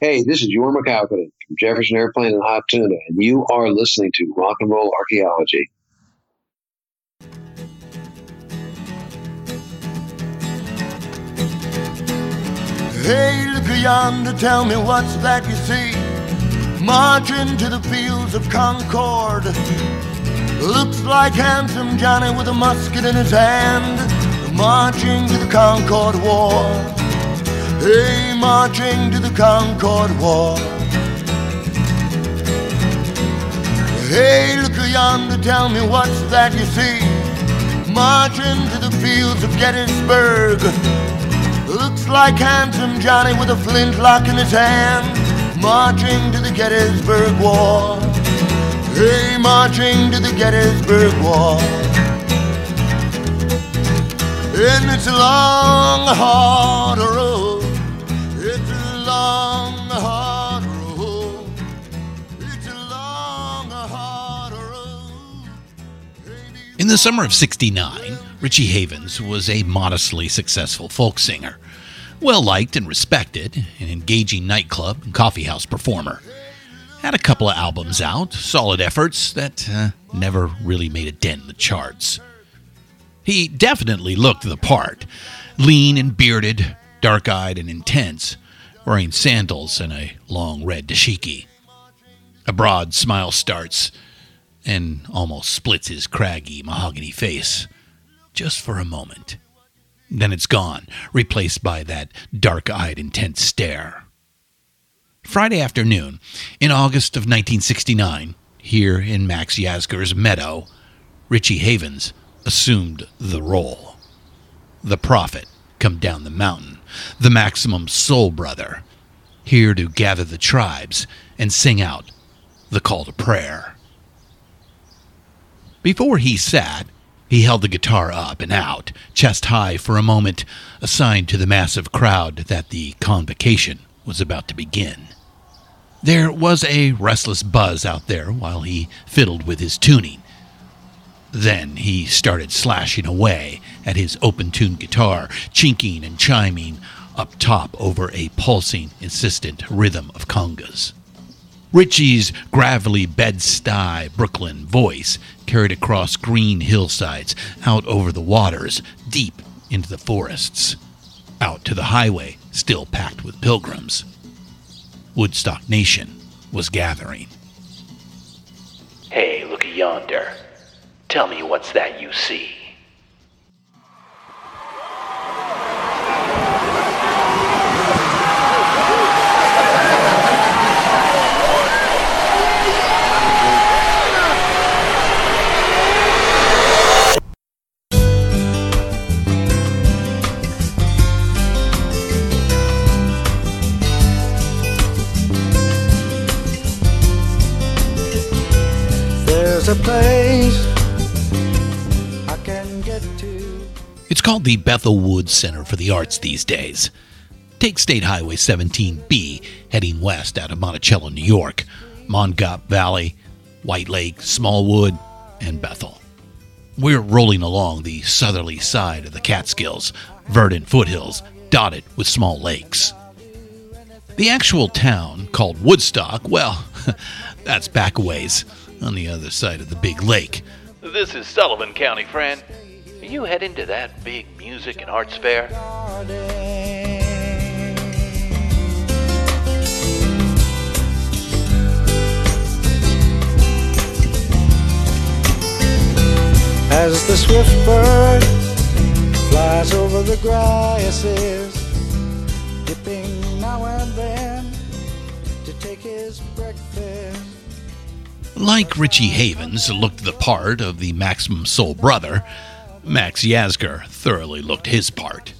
Hey, this is Jorma Kaukonen from Jefferson Airplane and Hot Tuna, and you are listening to Rock and Roll Archaeology. Hey, look yonder, tell me what's that you see? Marching to the fields of Concord. Looks like handsome Johnny with a musket in his hand, marching to the Concord War. Hey, marching to the Concord War. Hey, look yonder, tell me what's that you see? Marching to the fields of Gettysburg. Looks like handsome Johnny with a flintlock in his hand, marching to the Gettysburg War. Hey, marching to the Gettysburg War. And it's a long, hard road. In the summer of 69, Richie Havens was a modestly successful folk singer, well liked and respected, an engaging nightclub and coffeehouse performer. Had a couple of albums out, solid efforts that uh, never really made a dent in the charts. He definitely looked the part lean and bearded, dark eyed and intense, wearing sandals and a long red dashiki. A broad smile starts and almost splits his craggy mahogany face just for a moment. Then it's gone, replaced by that dark eyed, intense stare. Friday afternoon, in August of 1969, here in Max Yasgur's meadow, Richie Havens assumed the role. The prophet come down the mountain, the maximum soul brother, here to gather the tribes and sing out the call to prayer. Before he sat, he held the guitar up and out, chest high for a moment, a sign to the massive crowd that the convocation was about to begin. There was a restless buzz out there while he fiddled with his tuning. Then he started slashing away at his open tuned guitar, chinking and chiming up top over a pulsing, insistent rhythm of congas. Richie's gravelly Bed-Stuy Brooklyn voice carried across green hillsides, out over the waters, deep into the forests, out to the highway still packed with pilgrims. Woodstock Nation was gathering. Hey, look yonder. Tell me what's that you see? A place I can get to. It's called the Bethel Woods Center for the Arts these days. Take State Highway 17B heading west out of Monticello, New York, Mongaup Valley, White Lake, Smallwood, and Bethel. We're rolling along the southerly side of the Catskills, verdant foothills dotted with small lakes. The actual town, called Woodstock, well, that's back a ways on the other side of the big lake. This is Sullivan County, friend. Are you heading to that big music and arts fair? As the swift bird flies over the grasses, dipping now and then to take his breakfast. Like Richie Havens looked the part of the Maximum Soul brother, Max Yasgur thoroughly looked his part.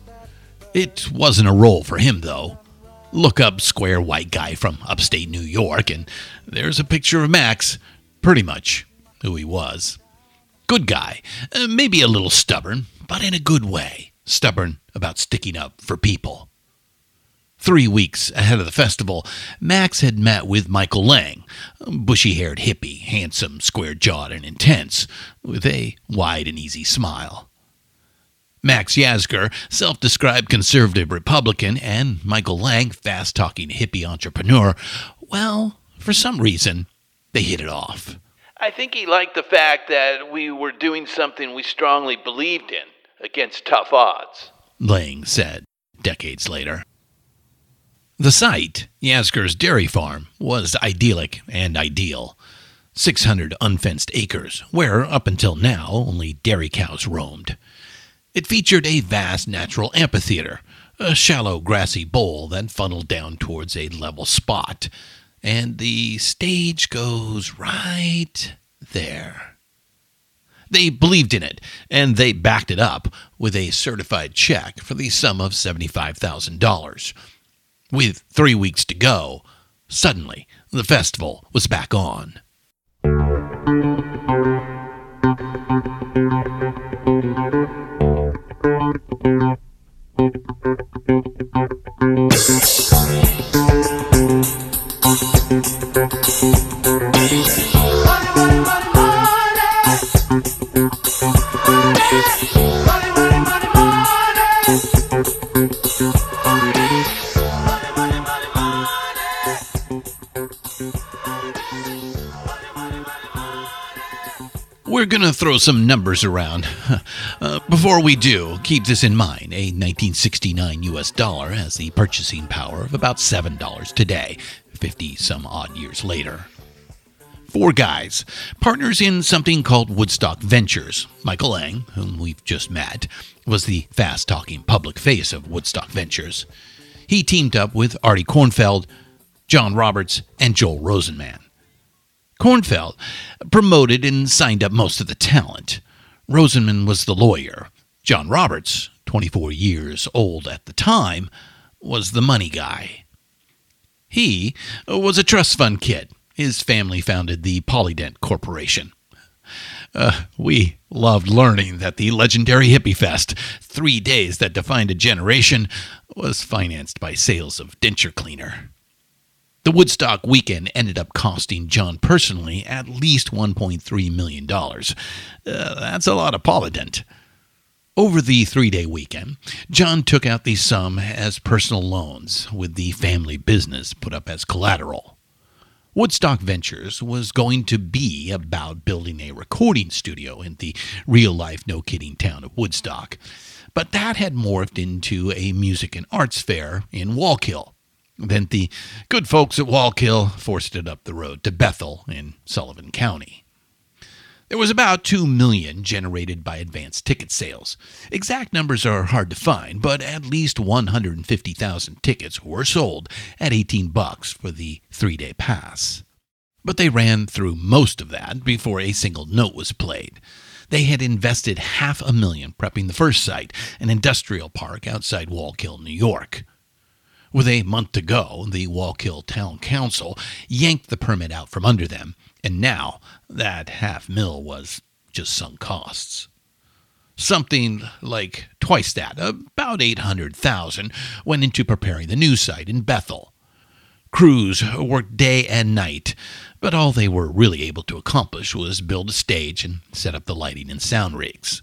It wasn't a role for him, though. Look up square white guy from upstate New York, and there's a picture of Max, pretty much who he was. Good guy, uh, maybe a little stubborn, but in a good way. Stubborn about sticking up for people. Three weeks ahead of the festival, Max had met with Michael Lang, bushy haired hippie, handsome, square jawed, and intense, with a wide and easy smile. Max Yasgur, self described conservative Republican, and Michael Lang, fast talking hippie entrepreneur, well, for some reason, they hit it off. I think he liked the fact that we were doing something we strongly believed in against tough odds. Lang said decades later. The site, Yasgur's dairy farm, was idyllic and ideal. 600 unfenced acres, where, up until now, only dairy cows roamed. It featured a vast natural amphitheater, a shallow grassy bowl that funneled down towards a level spot, and the stage goes right there. They believed in it, and they backed it up with a certified check for the sum of $75,000. With three weeks to go, suddenly the festival was back on. We're going to throw some numbers around. Uh, before we do, keep this in mind. A 1969 US dollar has the purchasing power of about $7 today, 50 some odd years later. Four guys, partners in something called Woodstock Ventures. Michael Lang, whom we've just met, was the fast talking public face of Woodstock Ventures. He teamed up with Artie Kornfeld, John Roberts, and Joel Rosenman. Kornfeld promoted and signed up most of the talent. Rosenman was the lawyer. John Roberts, 24 years old at the time, was the money guy. He was a trust fund kid. His family founded the Polident Corporation. Uh, we loved learning that the legendary Hippie Fest, three days that defined a generation, was financed by sales of denture cleaner. The Woodstock weekend ended up costing John personally at least $1.3 million. Uh, that's a lot of Polident. Over the three day weekend, John took out the sum as personal loans, with the family business put up as collateral. Woodstock Ventures was going to be about building a recording studio in the real life, no kidding town of Woodstock. But that had morphed into a music and arts fair in Wallkill. Then the good folks at Wallkill forced it up the road to Bethel in Sullivan County. There was about 2 million generated by advance ticket sales. Exact numbers are hard to find, but at least 150,000 tickets were sold at 18 bucks for the 3-day pass. But they ran through most of that before a single note was played. They had invested half a million prepping the first site, an industrial park outside Wallkill, New York. With a month to go, the Wallkill Town Council yanked the permit out from under them, and now that half mil was just sunk costs. Something like twice that, about 800,000, went into preparing the new site in Bethel. Crews worked day and night, but all they were really able to accomplish was build a stage and set up the lighting and sound rigs.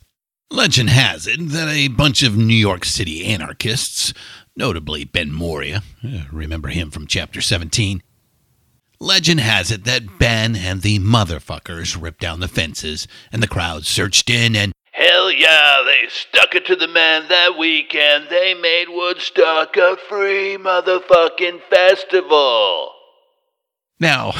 Legend has it that a bunch of New York City anarchists notably Ben Morea. Remember him from chapter 17? Legend has it that Ben and the motherfuckers ripped down the fences, and the crowd surged in and. Hell yeah, they stuck it to the man that weekend. They made Woodstock a free motherfucking festival. Now,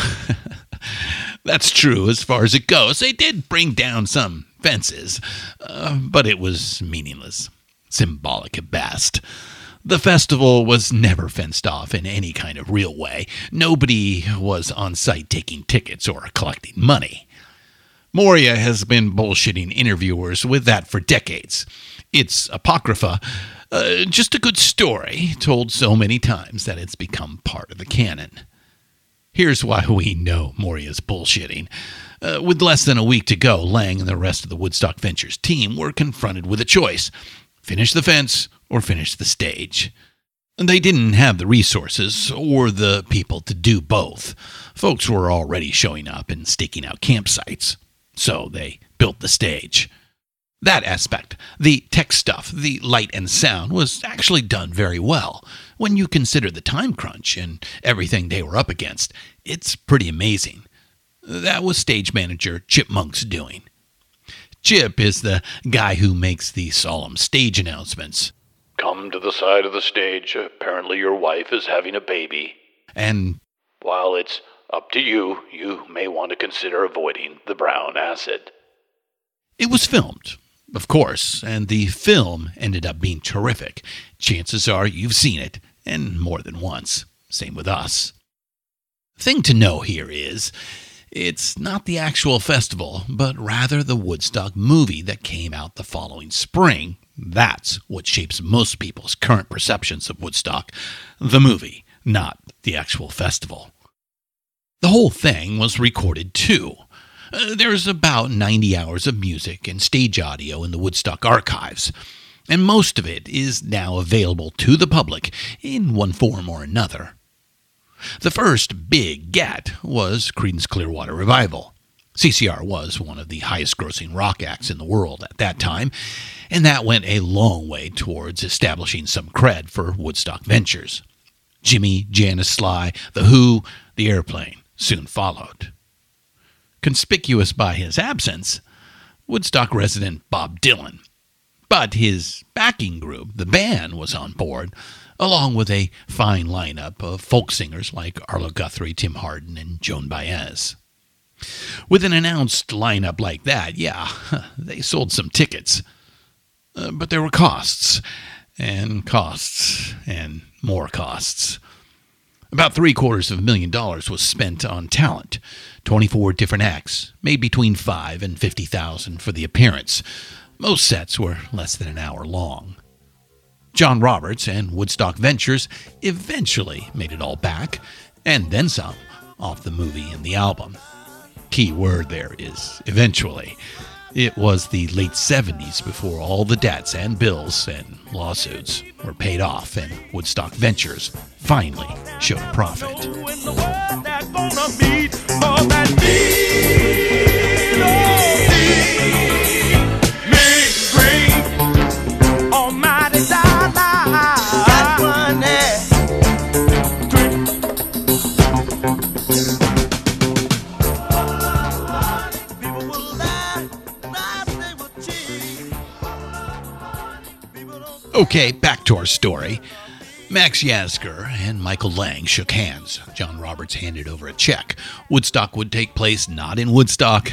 that's true as far as it goes. They did bring down some fences, uh, but it was meaningless, symbolic at best. The festival was never fenced off in any kind of real way. Nobody was on site taking tickets or collecting money. Morea has been bullshitting interviewers with that for decades. It's apocrypha, uh, just a good story told so many times that it's become part of the canon. Here's why we know Morea's bullshitting. Uh, with less than a week to go, Lang and the rest of the Woodstock Ventures team were confronted with a choice finish the fence or finish the stage. They didn't have the resources or the people to do both. Folks were already showing up and staking out campsites, so they built the stage. That aspect, the tech stuff, the light and sound, was actually done very well. When you consider the time crunch and everything they were up against, it's pretty amazing. That was stage manager Chip Monck's doing. Chip is the guy who makes the solemn stage announcements. Come to the side of the stage. Apparently, your wife is having a baby. And While it's up to you, you may want to consider avoiding the brown acid. it was filmed, of course, and the film ended up being terrific. Chances are you've seen it, and more than once. Same with us. Thing to know here is it's not the actual festival, but rather the Woodstock movie that came out the following spring. That's what shapes most people's current perceptions of Woodstock. The movie, not the actual festival. The whole thing was recorded too. Uh, there's about 90 hours of music and stage audio in the Woodstock archives, and most of it is now available to the public in one form or another. The first big get was Creedence Clearwater Revival. CCR was one of the highest grossing rock acts in the world at that time, and that went a long way towards establishing some cred for Woodstock Ventures. Jimi, Janis Sly, The Who, The Airplane soon followed. Conspicuous by his absence, Woodstock resident Bob Dylan. But his backing group, the band, was on board, along with a fine lineup of folk singers like Arlo Guthrie, Tim Hardin, and Joan Baez. With an announced lineup like that, yeah, they sold some tickets. Uh, but there were costs, and costs, and more costs. About three quarters of a million dollars was spent on talent. 24 different acts, made between five and 50,000 for the appearance. Most sets were less than an hour long. John Roberts and Woodstock Ventures eventually made it all back, and then some, off the movie and the album. Key word there is eventually. It was the late 70s before all the debts and bills and lawsuits were paid off, and Woodstock Ventures finally showed a profit. Okay, back to our story. Max Yasgur and Michael Lang shook hands. John Roberts handed over a check. Woodstock would take place not in Woodstock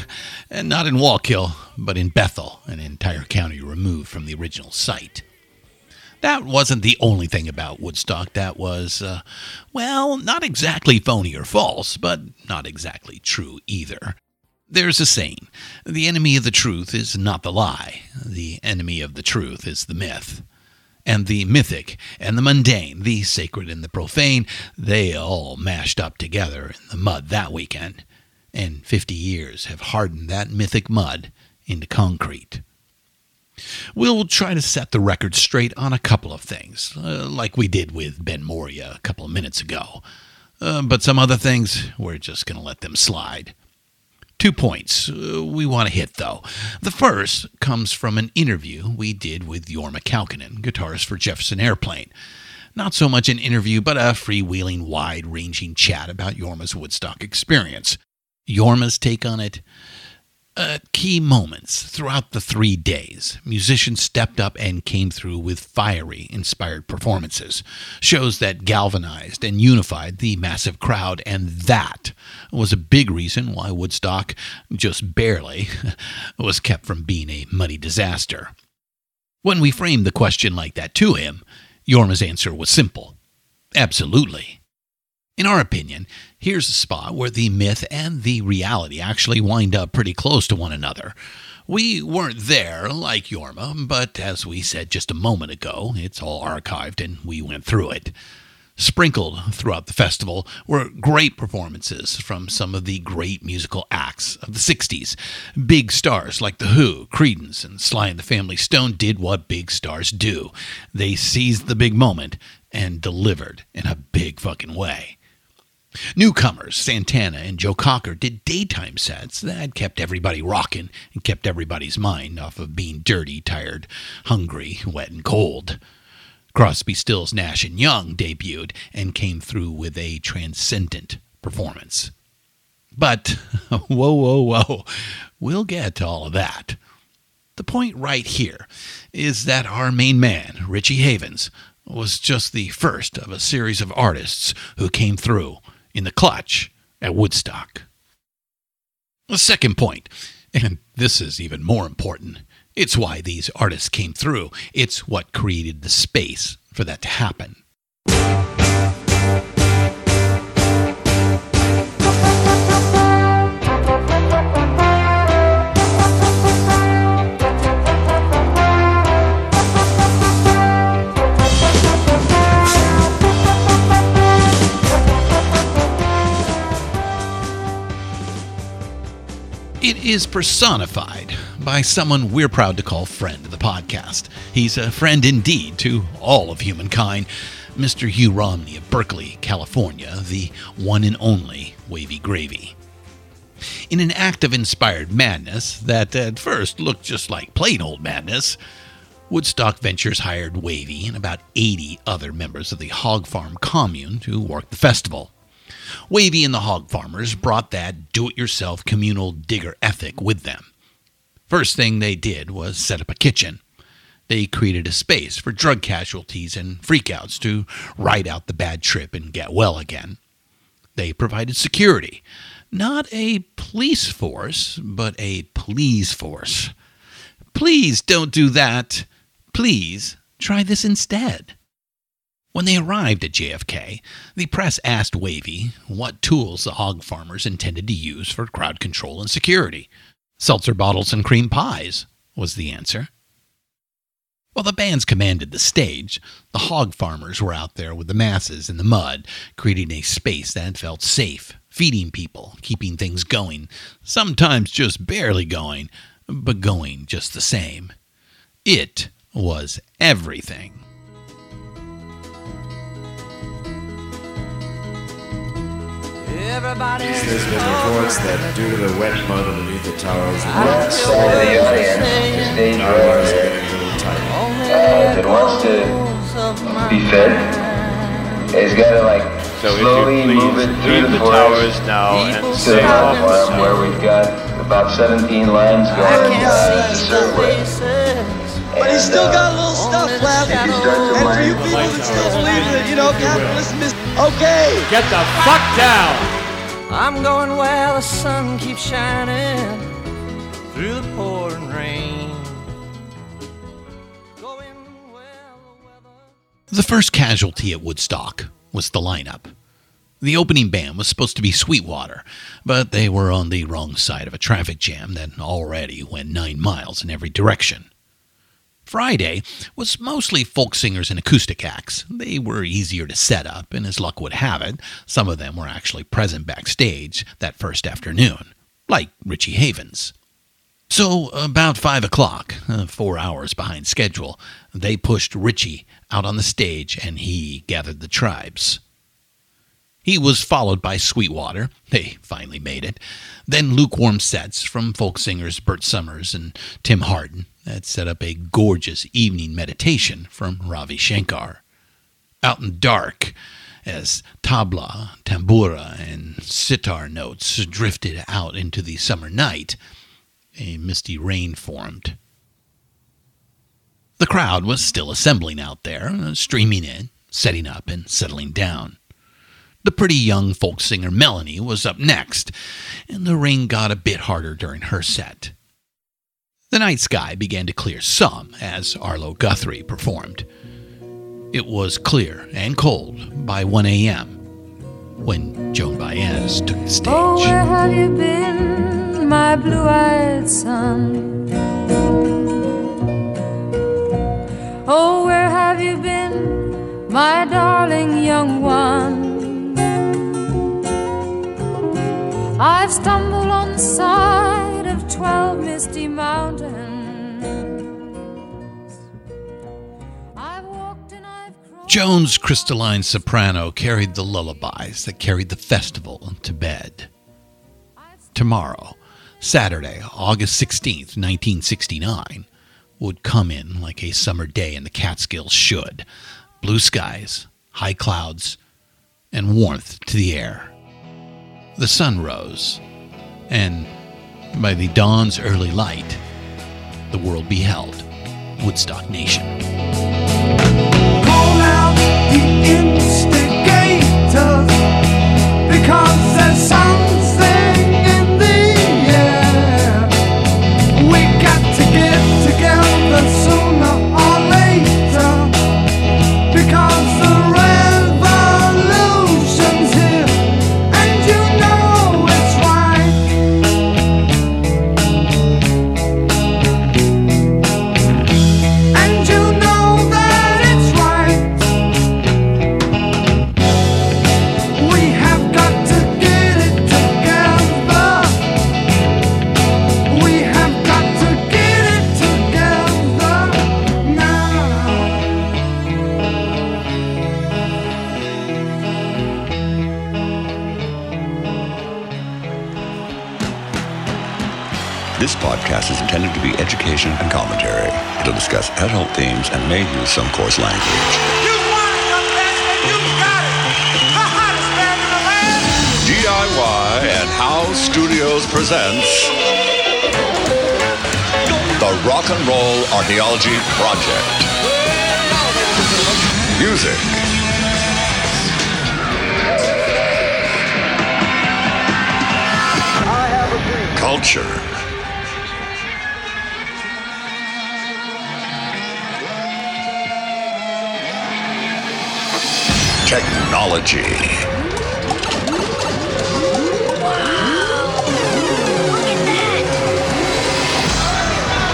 and not in Wallkill, but in Bethel, an entire county removed from the original site. That wasn't the only thing about Woodstock that was, uh, well, not exactly phony or false, but not exactly true either. There's a saying the enemy of the truth is not the lie, the enemy of the truth is the myth and the mythic and the mundane, the sacred and the profane, they all mashed up together in the mud that weekend. And 50 years have hardened that mythic mud into concrete. We'll try to set the record straight on a couple of things, uh, like we did with Ben Morea a couple of minutes ago. Uh, but some other things, we're just going to let them slide. Two points uh, we want to hit, though. The first comes from an interview we did with Jorma Kaukonen, guitarist for Jefferson Airplane. Not so much an interview, but a freewheeling, wide ranging chat about Jorma's Woodstock experience. Jorma's take on it? At key moments throughout the three days, musicians stepped up and came through with fiery, inspired performances. Shows that galvanized and unified the massive crowd, and that was a big reason why Woodstock, just barely, was kept from being a muddy disaster. When we framed the question like that to him, Jorma's answer was simple Absolutely. In our opinion, here's a spot where the myth and the reality actually wind up pretty close to one another. We weren't there, like Jorma, but as we said just a moment ago, it's all archived and we went through it. Sprinkled throughout the festival were great performances from some of the great musical acts of the 60s. Big stars like The Who, Creedence, and Sly and the Family Stone did what big stars do. They seized the big moment and delivered in a big fucking way. Newcomers, Santana and Joe Cocker, did daytime sets that kept everybody rocking and kept everybody's mind off of being dirty, tired, hungry, wet, and cold. Crosby, Stills, Nash, and Young debuted and came through with a transcendent performance. But, whoa, whoa, whoa, we'll get to all of that. The point right here is that our main man, Richie Havens, was just the first of a series of artists who came through in the clutch at Woodstock. The second point, and this is even more important, it's why these artists came through. It's what created the space for that to happen. Is personified by someone we're proud to call friend of the podcast. He's a friend indeed to all of humankind, Mr. Hugh Romney of Berkeley, California, the one and only Wavy Gravy. In an act of inspired madness that at first looked just like plain old madness, Woodstock Ventures hired Wavy and about 80 other members of the Hog Farm commune to work the festival. Wavy and the hog farmers brought that do it yourself communal digger ethic with them. First thing they did was set up a kitchen. They created a space for drug casualties and freakouts to ride out the bad trip and get well again. They provided security. Not a police force, but a please force. Please don't do that. Please try this instead. When they arrived at JFK, the press asked Wavy what tools the hog farmers intended to use for crowd control and security. Seltzer bottles and cream pies, was the answer. While the bands commanded the stage, the hog farmers were out there with the masses in the mud, creating a space that felt safe, feeding people, keeping things going, sometimes just barely going, but going just the same. It was everything. There's been reports that due to the wet mud underneath the towers, That side of the audience, the stage our bars are getting a little tight. uh, that wants to be fed? It's got to like So slowly move it through the the towers now and to the stay off farm where we've got about 17 lines going uh, to serve with. But he's still got a little stuff left. If you start to And for you people that still believe that, you know, capitalism is okay. Get the fuck down! I'm going where the sun keeps shining through the pouring rain. Going where the weather. The first casualty at Woodstock was the lineup. The opening band was supposed to be Sweetwater, but they were on the wrong side of a traffic jam that already went nine miles in every direction. Friday was mostly folk singers and acoustic acts. They were easier to set up, and as luck would have it, some of them were actually present backstage that first afternoon, like Richie Havens. So, about five o'clock, uh, four hours behind schedule, they pushed Richie out on the stage and he gathered the tribes. He was followed by Sweetwater. They finally made it. Then lukewarm sets from folk singers Bert Summers and Tim Hardin that set up a gorgeous evening meditation from Ravi Shankar. Out in dark, as tabla, tambura, and sitar notes drifted out into the summer night, a misty rain formed. The crowd was still assembling out there, streaming in, setting up, and settling down. The pretty young folk singer Melanie was up next, and the rain got a bit harder during her set. The night sky began to clear some as Arlo Guthrie performed. It was clear and cold by 1 a.m. when Joan Baez took the stage. Oh, where have you been, my blue-eyed son? Oh, where have you been, my darling young one? I've stumbled on the side of twelve misty mountains. I've walked and I've crawled. Joan's crystalline soprano carried the lullabies that carried the festival to bed. Tomorrow, Saturday, August 16th, 1969, would come in like a summer day in the Catskills should. Blue skies, high clouds, and warmth to the air. The sun rose, and by the dawn's early light, the world beheld Woodstock Nation. Call out the instigators because there's something is intended to be education and commentary. It'll discuss adult themes and may use some coarse language. DIY and House Studios presents the Rock and Roll Archaeology Project. Music. Culture. Technology.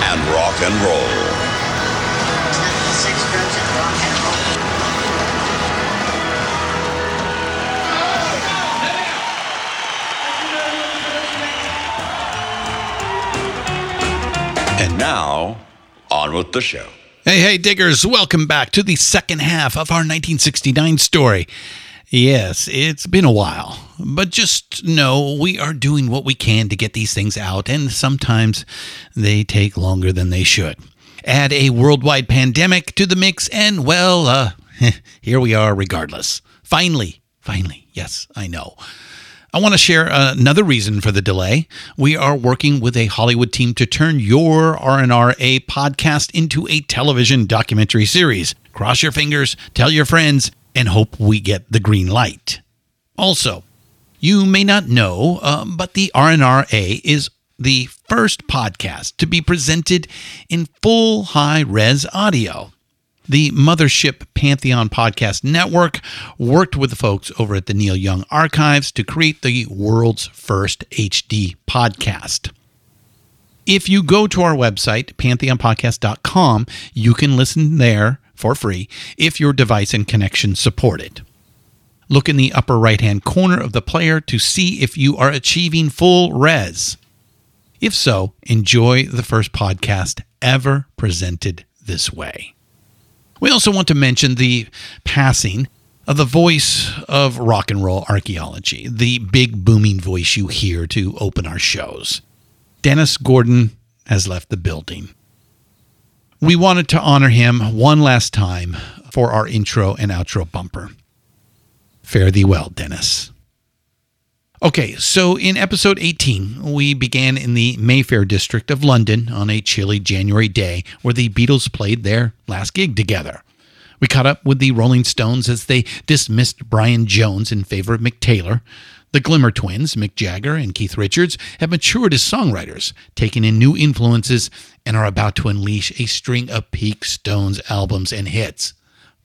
And rock and roll. And now, on with the show. Hey, hey, diggers, welcome back to the second half of our 1969 story. Yes, it's been a while, but just know we are doing what we can to get these things out, and sometimes they take longer than they should. Add a worldwide pandemic to the mix, and well, uh, here we are regardless. Finally, finally, yes, I know. I want to share another reason for the delay. We are working with a Hollywood team to turn your RNRA podcast into a television documentary series. Cross your fingers, tell your friends, and hope we get the green light. Also, you may not know, uh, but the RNRA is the first podcast to be presented in full high res audio. The Mothership Pantheon Podcast Network worked with the folks over at the Neil Young Archives to create the world's first HD podcast. If you go to our website, pantheonpodcast.com, you can listen there for free if your device and connection support it. Look in the upper right hand corner of the player to see if you are achieving full res. If so, enjoy the first podcast ever presented this way. We also want to mention the passing of the voice of rock and roll archaeology, the big booming voice you hear to open our shows. Dennis Gordon has left the building. We wanted to honor him one last time for our intro and outro bumper. Fare thee well, Dennis. Okay, so in episode 18, we began in the Mayfair district of London on a chilly January day where the Beatles played their last gig together. We caught up with the Rolling Stones as they dismissed Brian Jones in favor of Mick Taylor. The Glimmer twins, Mick Jagger and Keith Richards, have matured as songwriters, taken in new influences, and are about to unleash a string of peak Stones albums and hits.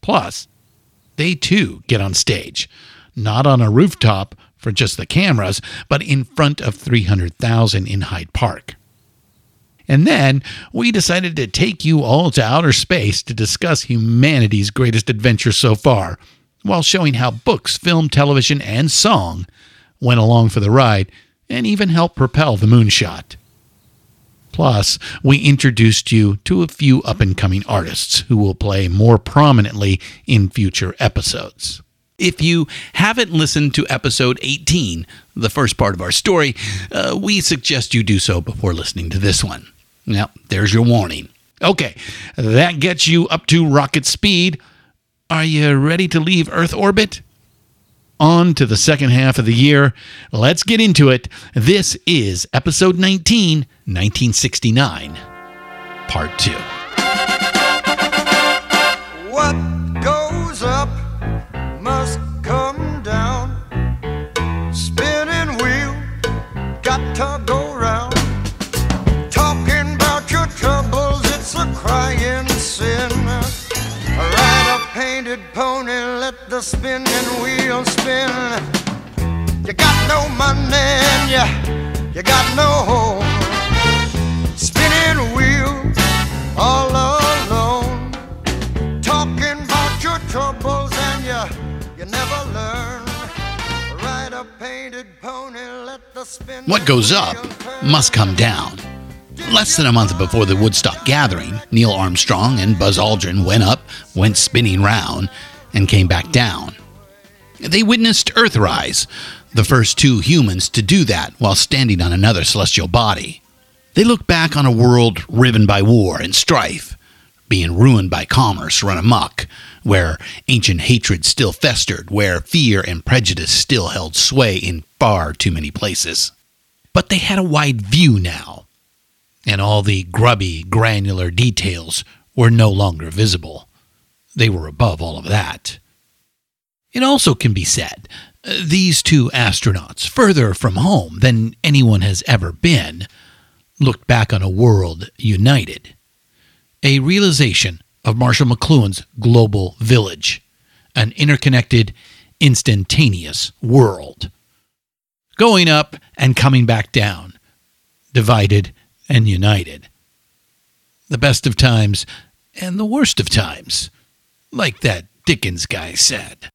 Plus, they too get on stage, not on a rooftop for just the cameras, but in front of 300,000 in Hyde Park. And then we decided to take you all to outer space to discuss humanity's greatest adventure so far, while showing how books, film, television, and song went along for the ride and even helped propel the moonshot. Plus, we introduced you to a few up and coming artists who will play more prominently in future episodes. If you haven't listened to episode 18, the first part of our story, uh, we suggest you do so before listening to this one. Now, there's your warning. Okay, that gets you up to rocket speed. Are you ready to leave Earth orbit? On to the second half of the year. Let's get into it. This is episode 19, 1969, part 2. Pony, let the spinning wheel spin. You got no money and you, you got no home. Spinning wheel, all alone. Talking about your troubles and you, you never learn. Ride a painted pony, let the spinning What goes up must come down. Less than a month before the Woodstock gathering, Neil Armstrong and Buzz Aldrin went up, went spinning round, and came back down. They witnessed Earthrise, the first two humans to do that while standing on another celestial body. They looked back on a world riven by war and strife, being ruined by commerce run amok, where ancient hatred still festered, where fear and prejudice still held sway in far too many places. But they had a wide view now, and all the grubby, granular details were no longer visible. They were above all of that. It also can be said uh, these two astronauts, further from home than anyone has ever been, looked back on a world united. A realization of Marshall McLuhan's global village, an interconnected, instantaneous world. Going up and coming back down, divided and united. The best of times and the worst of times, like that Dickens guy said.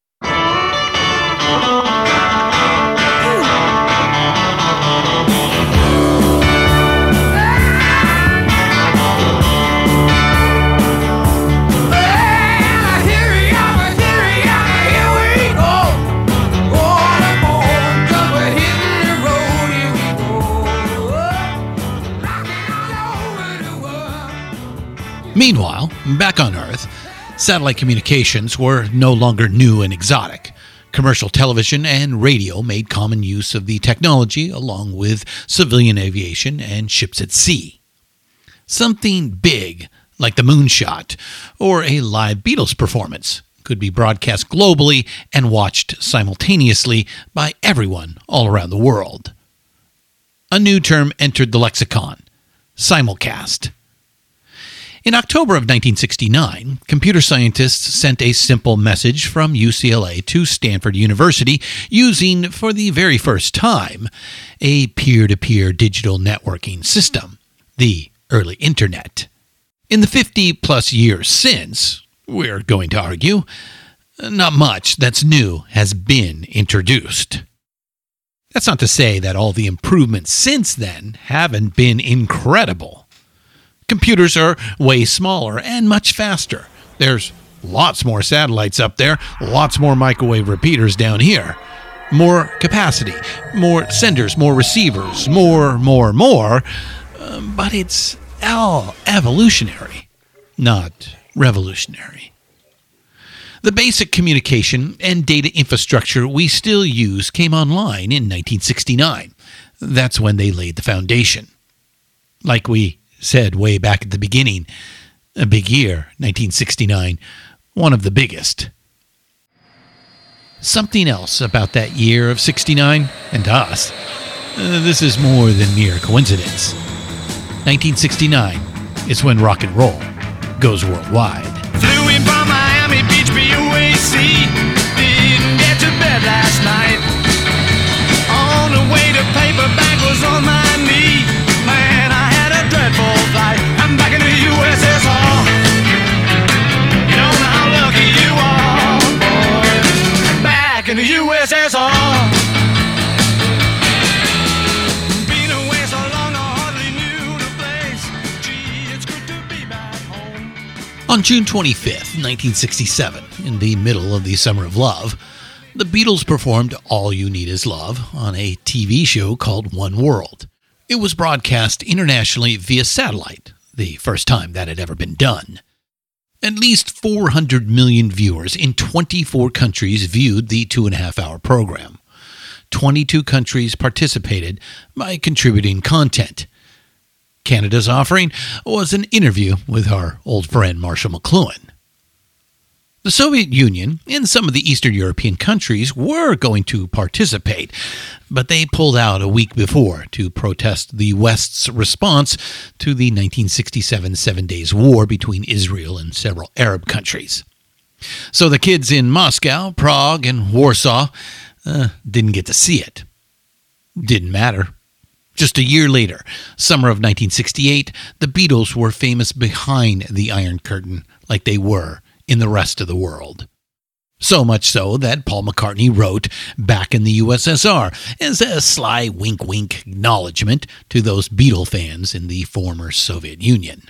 Meanwhile, back on Earth, satellite communications were no longer new and exotic. Commercial television and radio made common use of the technology along with civilian aviation and ships at sea. Something big, like the moonshot or a live Beatles performance, could be broadcast globally and watched simultaneously by everyone all around the world. A new term entered the lexicon simulcast. In October of 1969, computer scientists sent a simple message from UCLA to Stanford University using, for the very first time, a peer to peer digital networking system, the early Internet. In the 50 plus years since, we're going to argue, not much that's new has been introduced. That's not to say that all the improvements since then haven't been incredible. Computers are way smaller and much faster. There's lots more satellites up there, lots more microwave repeaters down here. More capacity, more senders, more receivers, more, more, more. Um, but it's all evolutionary, not revolutionary. The basic communication and data infrastructure we still use came online in 1969. That's when they laid the foundation. Like we said way back at the beginning, a big year, 1969, one of the biggest. Something else about that year of 69 and us. Uh, this is more than mere coincidence. 1969 is when rock and roll goes worldwide. Flew in from Miami Beach, BOAC. Didn't get to bed last night. On the way to paperback was on my On June 25th, 1967, in the middle of the Summer of Love, the Beatles performed All You Need Is Love on a TV show called One World. It was broadcast internationally via satellite, the first time that had ever been done. At least 400 million viewers in 24 countries viewed the two and a half hour program. 22 countries participated by contributing content. Canada's offering was an interview with our old friend Marshall McLuhan. The Soviet Union and some of the Eastern European countries were going to participate, but they pulled out a week before to protest the West's response to the 1967 Seven Days War between Israel and several Arab countries. So the kids in Moscow, Prague, and Warsaw uh, didn't get to see it. Didn't matter. Just a year later, summer of 1968, the Beatles were famous behind the Iron Curtain like they were in the rest of the world. So much so that Paul McCartney wrote back in the USSR as a sly wink wink acknowledgement to those Beatle fans in the former Soviet Union.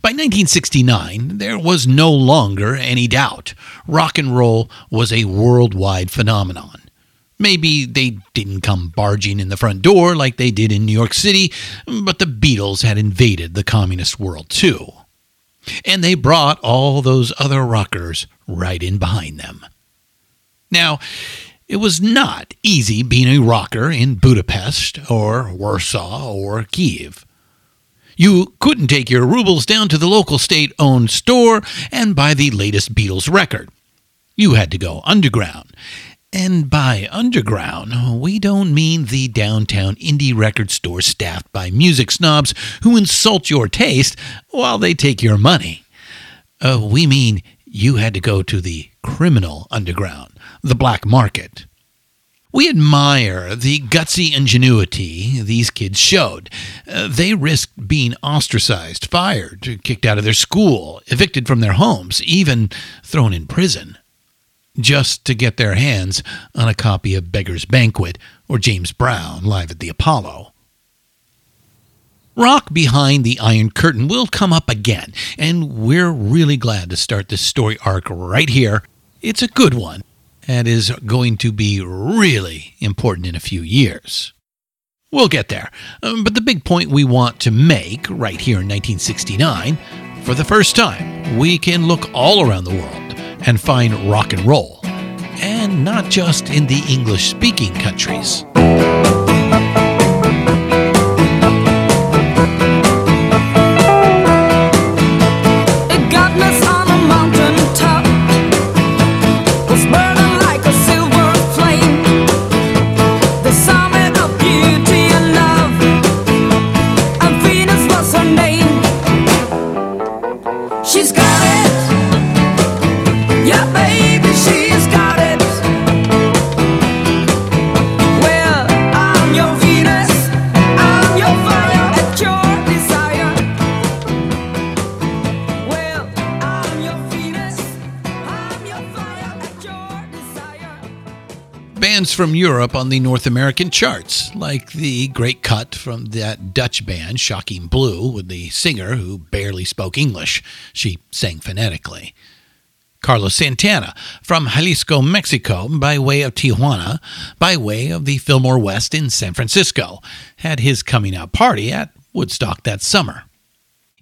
By 1969, there was no longer any doubt. Rock and roll was a worldwide phenomenon. Maybe they didn't come barging in the front door like they did in New York City, but the Beatles had invaded the communist world too and they brought all those other rockers right in behind them. Now, it was not easy being a rocker in Budapest or Warsaw or Kiev. You couldn't take your rubles down to the local state owned store and buy the latest Beatles record. You had to go underground, and by underground, we don't mean the downtown indie record store staffed by music snobs who insult your taste while they take your money. Uh, we mean you had to go to the criminal underground, the black market. We admire the gutsy ingenuity these kids showed. Uh, they risked being ostracized, fired, kicked out of their school, evicted from their homes, even thrown in prison just to get their hands on a copy of Beggar's Banquet or James Brown live at the Apollo. Rock Behind the Iron Curtain will come up again, and we're really glad to start this story arc right here. It's a good one and is going to be really important in a few years. We'll get there, um, but the big point we want to make right here in 1969 for the first time, we can look all around the world and find rock and roll, and not just in the English speaking countries. Bands from Europe on the North American charts, like the great cut from that Dutch band, Shocking Blue, with the singer who barely spoke English. She sang phonetically. Carlos Santana from Jalisco, Mexico, by way of Tijuana, by way of the Fillmore West in San Francisco, had his coming out party at Woodstock that summer.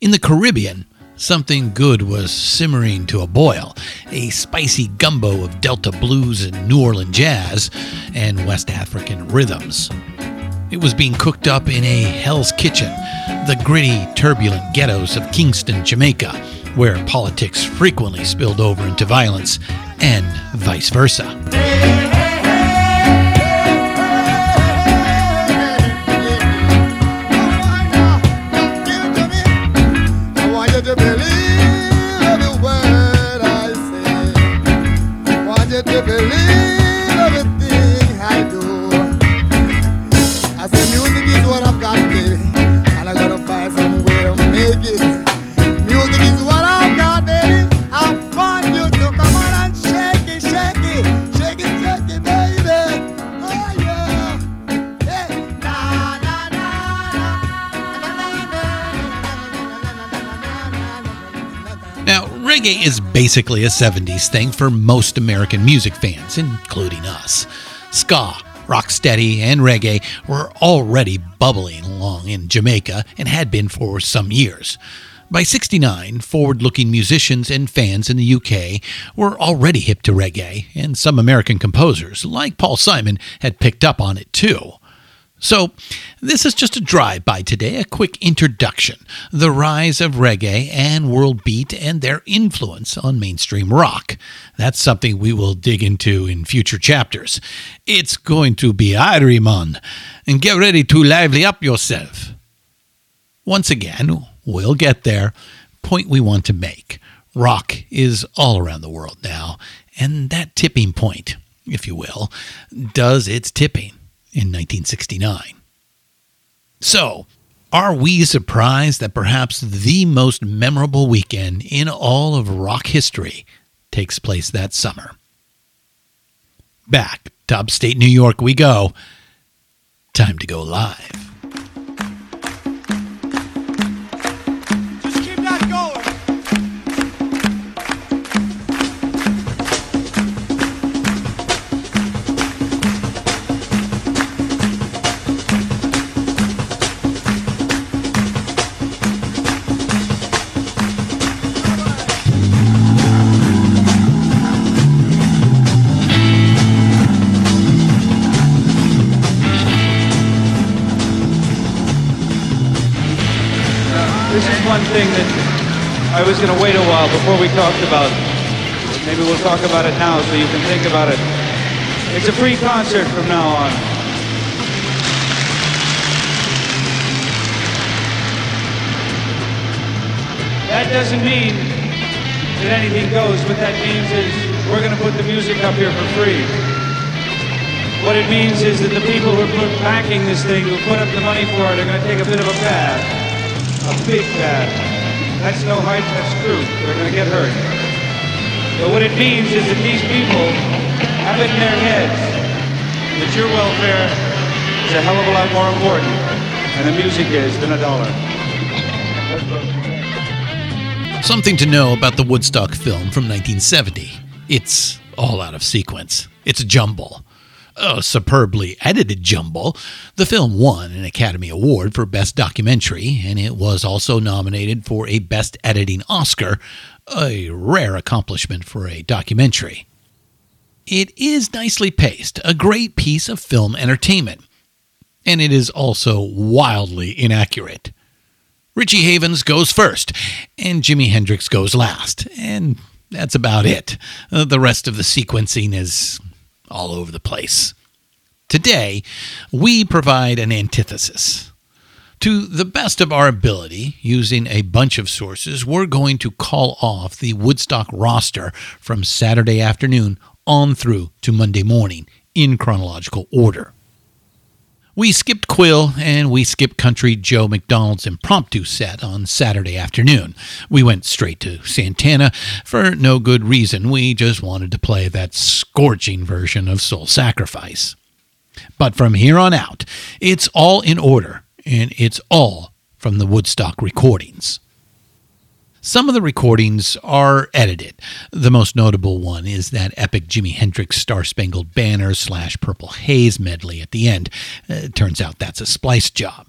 In the Caribbean, Something good was simmering to a boil, a spicy gumbo of Delta blues and New Orleans jazz and West African rhythms. It was being cooked up in a Hell's Kitchen, the gritty, turbulent ghettos of Kingston, Jamaica, where politics frequently spilled over into violence, and vice versa. Reggae is basically a 70s thing for most American music fans, including us. Ska, rocksteady, and reggae were already bubbling along in Jamaica and had been for some years. By 69, forward looking musicians and fans in the UK were already hip to reggae, and some American composers, like Paul Simon, had picked up on it too. So, this is just a drive by today, a quick introduction, the rise of reggae and world beat and their influence on mainstream rock. That's something we will dig into in future chapters. It's going to be Irie and get ready to lively up yourself. Once again, we'll get there. Point we want to make rock is all around the world now, and that tipping point, if you will, does its tipping in 1969. So, are we surprised that perhaps the most memorable weekend in all of rock history takes place that summer? Back to upstate New York we go. Time to go live. Was going to wait a while before we talked about. it. Maybe we'll talk about it now so you can think about it. It's a free concert from now on. That doesn't mean that anything goes. What that means is we're going to put the music up here for free. What it means is that the people who are backing this thing, who put up the money for it, are going to take a bit of a bath. A big bath. That's no height, that's true. They're going to get hurt. But what it means is that these people have it in their heads that your welfare is a hell of a lot more important and the music is than a dollar. Something to know about the Woodstock film from 1970. It's all out of sequence. It's a jumble a superbly edited jumble, the film won an Academy Award for Best Documentary, and it was also nominated for a Best Editing Oscar, a rare accomplishment for a documentary. It is nicely paced, a great piece of film entertainment, and it is also wildly inaccurate. Richie Havens goes first, and Jimi Hendrix goes last, and that's about it. Uh, the rest of the sequencing is all over the place. Today, we provide an antithesis. To the best of our ability, using a bunch of sources, we're going to call off the Woodstock roster from Saturday afternoon on through to Monday morning in chronological order. We skipped Quill and we skipped Country Joe McDonald's impromptu set on Saturday afternoon. We went straight to Santana for no good reason. We just wanted to play that scorching version of Soul Sacrifice. But from here on out, it's all in order and it's all from the Woodstock recordings. Some of the recordings are edited. The most notable one is that epic Jimi Hendrix Star Spangled Banner slash Purple Haze medley at the end. Uh, turns out that's a splice job.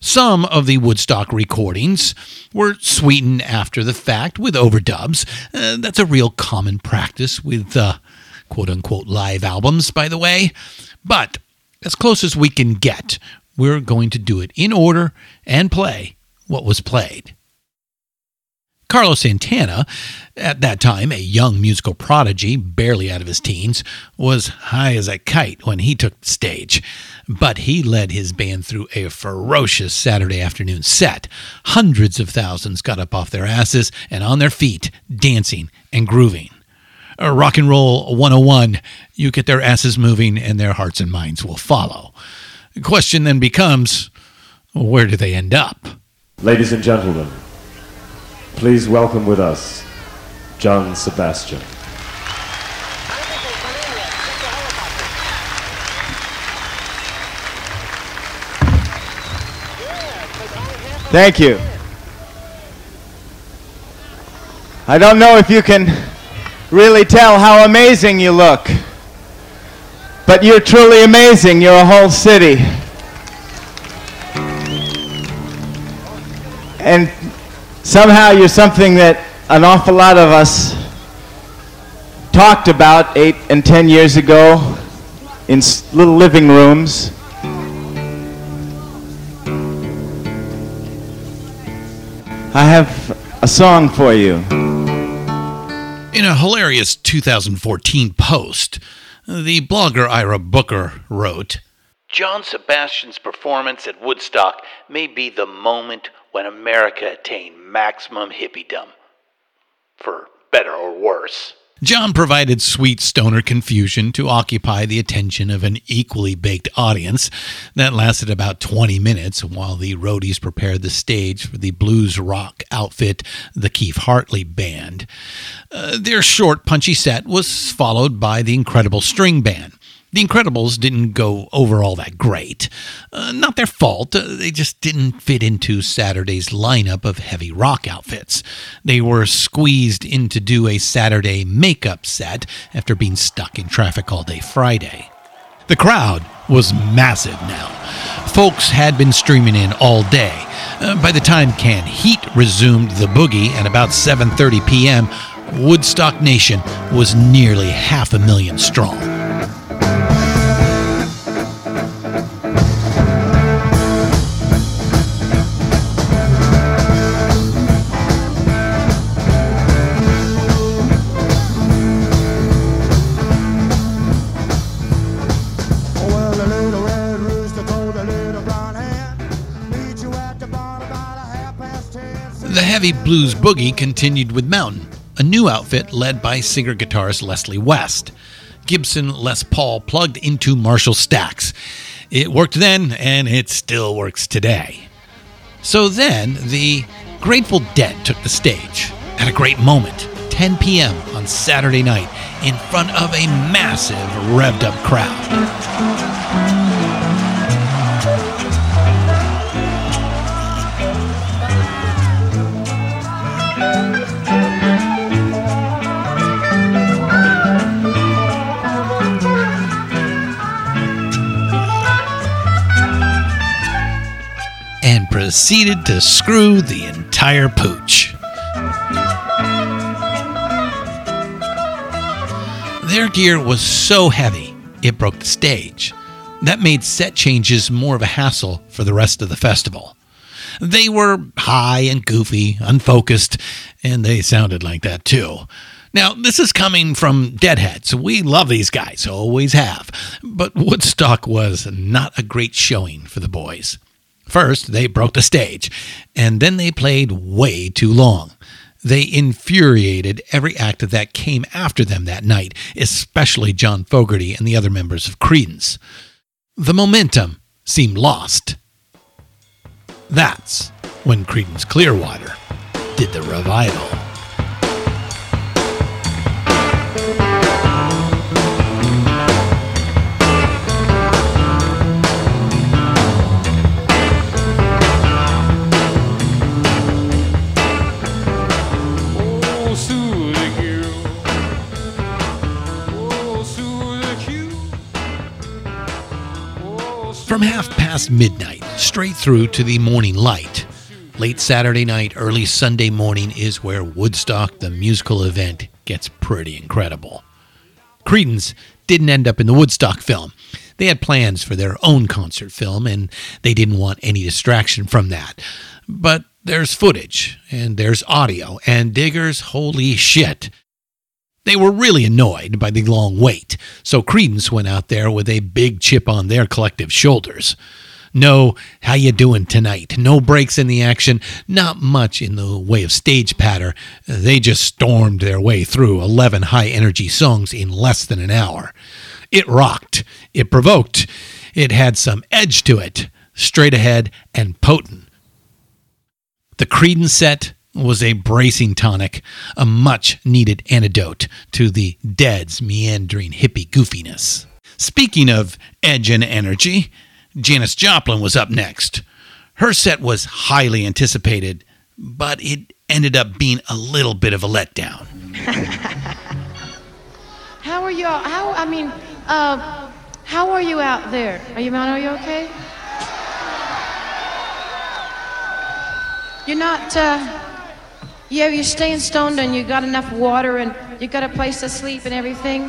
Some of the Woodstock recordings were sweetened after the fact with overdubs. Uh, that's a real common practice with uh, quote unquote live albums, by the way. But as close as we can get, we're going to do it in order and play what was played. Carlos Santana, at that time a young musical prodigy, barely out of his teens, was high as a kite when he took the stage. But he led his band through a ferocious Saturday afternoon set. Hundreds of thousands got up off their asses and on their feet, dancing and grooving. Uh, Rock and roll 101, you get their asses moving and their hearts and minds will follow. The question then becomes where do they end up? Ladies and gentlemen, Please welcome with us John Sebastian. Thank you. I don't know if you can really tell how amazing you look, but you're truly amazing. You're a whole city. And somehow you're something that an awful lot of us talked about eight and ten years ago in little living rooms. I have a song for you. In a hilarious 2014 post, the blogger Ira Booker wrote John Sebastian's performance at Woodstock may be the moment when America attained maximum hippiedom. For better or worse. John provided sweet stoner confusion to occupy the attention of an equally baked audience that lasted about 20 minutes while the roadies prepared the stage for the blues rock outfit, the Keith Hartley Band. Uh, their short, punchy set was followed by the incredible string band. The Incredibles didn't go over all that great. Uh, not their fault, uh, they just didn't fit into Saturday's lineup of heavy rock outfits. They were squeezed in to do a Saturday makeup set after being stuck in traffic all day Friday. The crowd was massive now. Folks had been streaming in all day. Uh, by the time Canned Heat resumed the boogie at about 7:30 p.m., Woodstock Nation was nearly half a million strong. The heavy blues boogie continued with Mountain, a new outfit led by singer guitarist Leslie West. Gibson Les Paul plugged into Marshall Stacks. It worked then, and it still works today. So then, the Grateful Dead took the stage at a great moment, 10 p.m. on Saturday night, in front of a massive revved up crowd. Proceeded to screw the entire pooch. Their gear was so heavy, it broke the stage. That made set changes more of a hassle for the rest of the festival. They were high and goofy, unfocused, and they sounded like that too. Now, this is coming from Deadheads. We love these guys, always have. But Woodstock was not a great showing for the boys. First, they broke the stage, and then they played way too long. They infuriated every act that came after them that night, especially John Fogerty and the other members of Creedence. The momentum seemed lost. That's when Creedence Clearwater did the revival. From half past midnight straight through to the morning light. Late Saturday night, early Sunday morning is where Woodstock, the musical event, gets pretty incredible. Creedence didn't end up in the Woodstock film. They had plans for their own concert film, and they didn't want any distraction from that. But there's footage, and there's audio, and diggers, holy shit. They were really annoyed by the long wait, so Creedence went out there with a big chip on their collective shoulders. No, how you doing tonight? No breaks in the action, not much in the way of stage patter. They just stormed their way through 11 high energy songs in less than an hour. It rocked, it provoked, it had some edge to it, straight ahead and potent. The Creedence set was a bracing tonic, a much needed antidote to the Dead's meandering hippie goofiness. Speaking of edge and energy, Janis Joplin was up next. Her set was highly anticipated, but it ended up being a little bit of a letdown. How are you? all- How I mean, uh, how are you out there? Are you? Are you okay? You're not. Uh, yeah, you're staying stoned and you got enough water and you got a place to sleep and everything.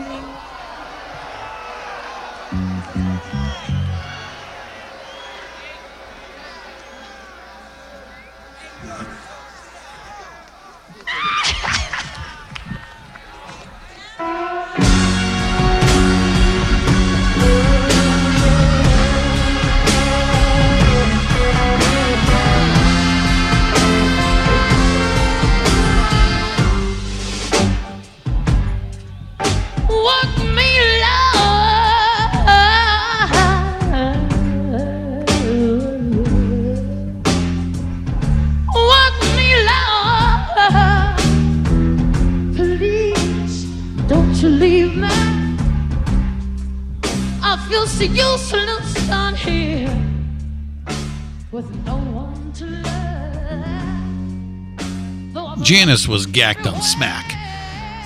Feel so useless down here with no one to love. Janis was gacked on smack,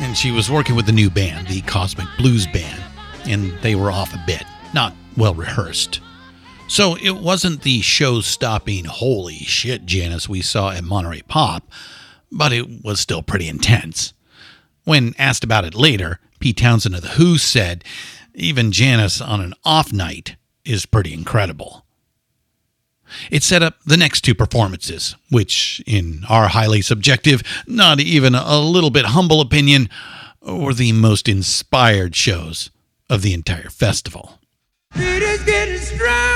and she was working with a new band, the Cosmic Blues Band, and they were off a bit, not well rehearsed. So it wasn't the show stopping, holy shit, Janis we saw at Monterey Pop, but it was still pretty intense. When asked about it later, Pete Townshend of The Who said, even Janis on an off night is pretty incredible. It set up the next two performances, which, in our highly subjective, not even a little bit humble opinion, were the most inspired shows of the entire festival. It is getting stronger.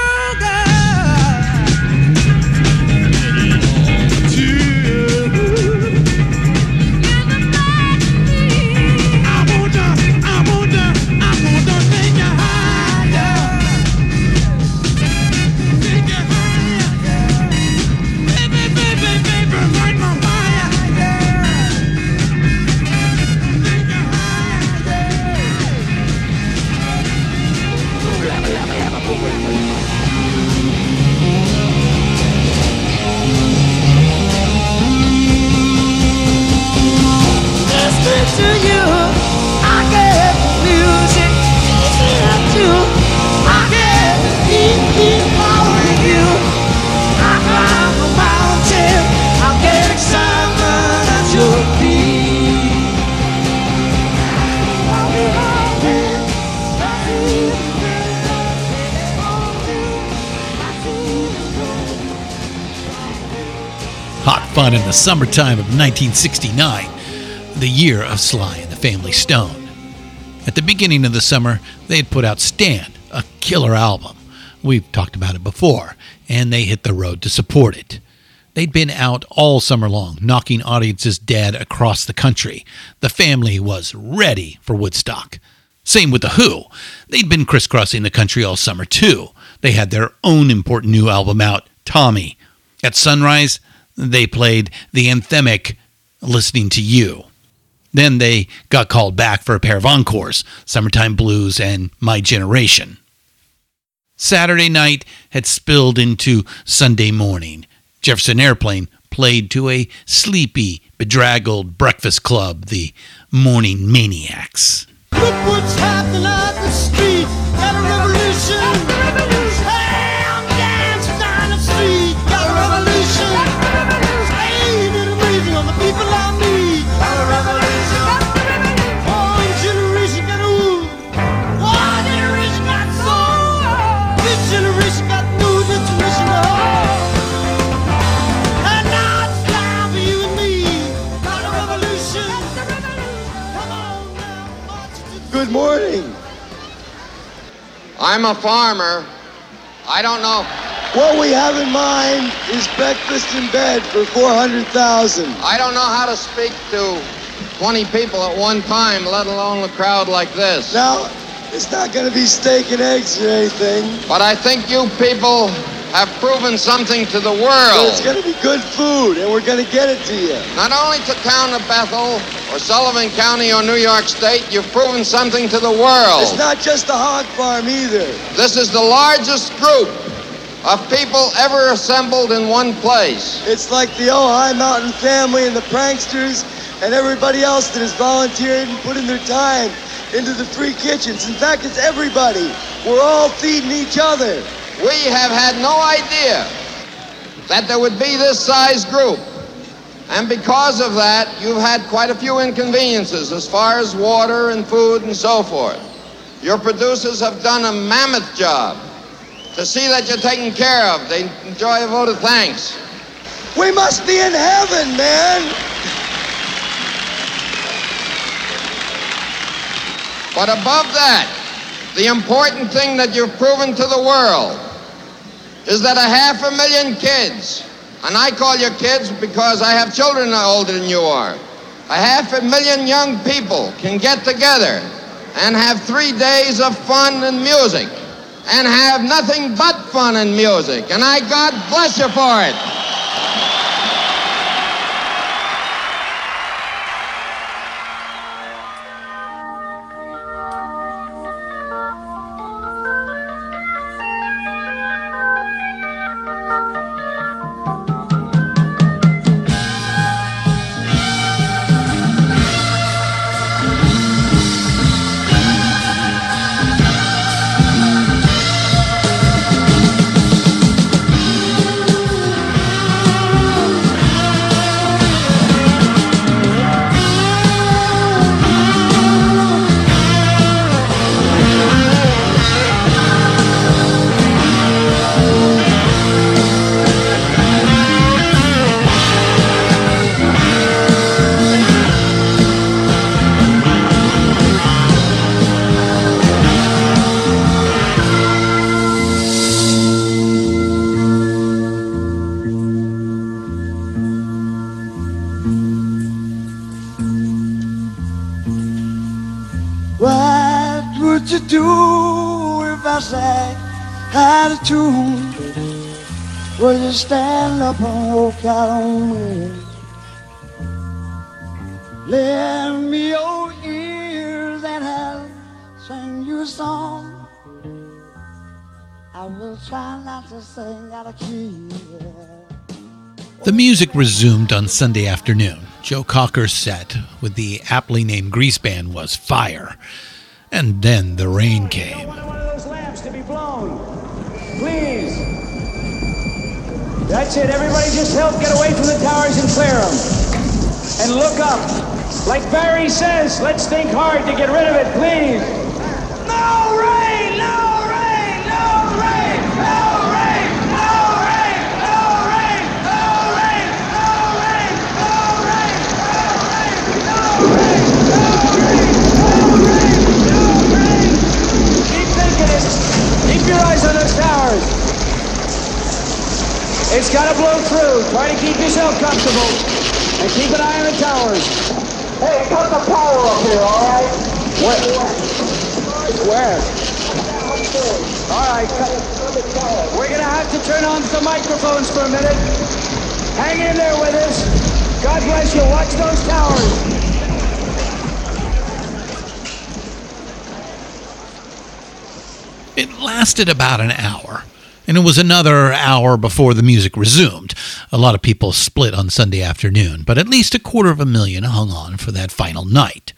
Hot fun in the summertime of 1969, the year of Sly and the Family Stone. At the beginning of the summer, they had put out Stand, a killer album. We've talked about it before, and they hit the road to support it. They'd been out all summer long, knocking audiences dead across the country. The family was ready for Woodstock. Same with The Who. They'd been crisscrossing the country all summer, too. They had their own important new album out, Tommy. At sunrise, they played the anthemic Listening to You. Then they got called back for a pair of encores, Summertime Blues and My Generation. Saturday night had spilled into Sunday morning. Jefferson Airplane played to a sleepy, bedraggled breakfast club, the Morning Maniacs. Look what's happening on the street. Got a revolution. I'm a farmer. I don't know. What we have in mind is breakfast in bed for 400,000. I don't know how to speak to 20 people at one time, let alone a crowd like this. Now, it's not going to be steak and eggs or anything. But I think you people have proven something to the world. it's going to be good food, and we're going to get it to you. Not only to town of Bethel or Sullivan County or New York State, you've proven something to the world. It's not just a hog farm either. This is the largest group of people ever assembled in one place. It's like the Ojai Mountain family and the pranksters and everybody else that has volunteered and put in their time into the free kitchens. In fact, it's everybody. We're all feeding each other. We have had no idea that there would be this size group. And because of that, you've had quite a few inconveniences as far as water and food and so forth. Your producers have done a mammoth job to see that you're taken care of. They enjoy a vote of thanks. We must be in heaven, man. But above that, the important thing that you've proven to the world is that a half a million kids, and I call you kids because I have children older than you are, a half a million young people can get together and have three days of fun and music and have nothing but fun and music. And I God bless you for it. I sang out of tune? Would you stand up and walk out on me? Lend me your ears and I'll sing you a song. I will try not to sing out of key. The music resumed on Sunday afternoon. Joe Cocker's set with the aptly named Grease Band was fire. And then the rain came. That's it. Everybody just help get away from the towers and clear them. And look up. Like Barry says, let's think hard to get rid of it, please. No rain! No rain! No rain! No rain! No rain! No rain! No rain! No rain! No rain! No rain! No rain! No rain! No rain! Keep thinking it. Keep your eyes on those towers. It's got to blow through. Try to keep yourself comfortable. And keep an eye on the towers. Hey, cut the power up here, all right? Where? Where? All right. cut- We're going to have to turn on some microphones for a minute. Hang in there with us. God bless you. Watch those towers. It lasted about an hour, and it was another hour before the music resumed. A lot of people split on Sunday afternoon, but at least a quarter of a million hung on for that final night.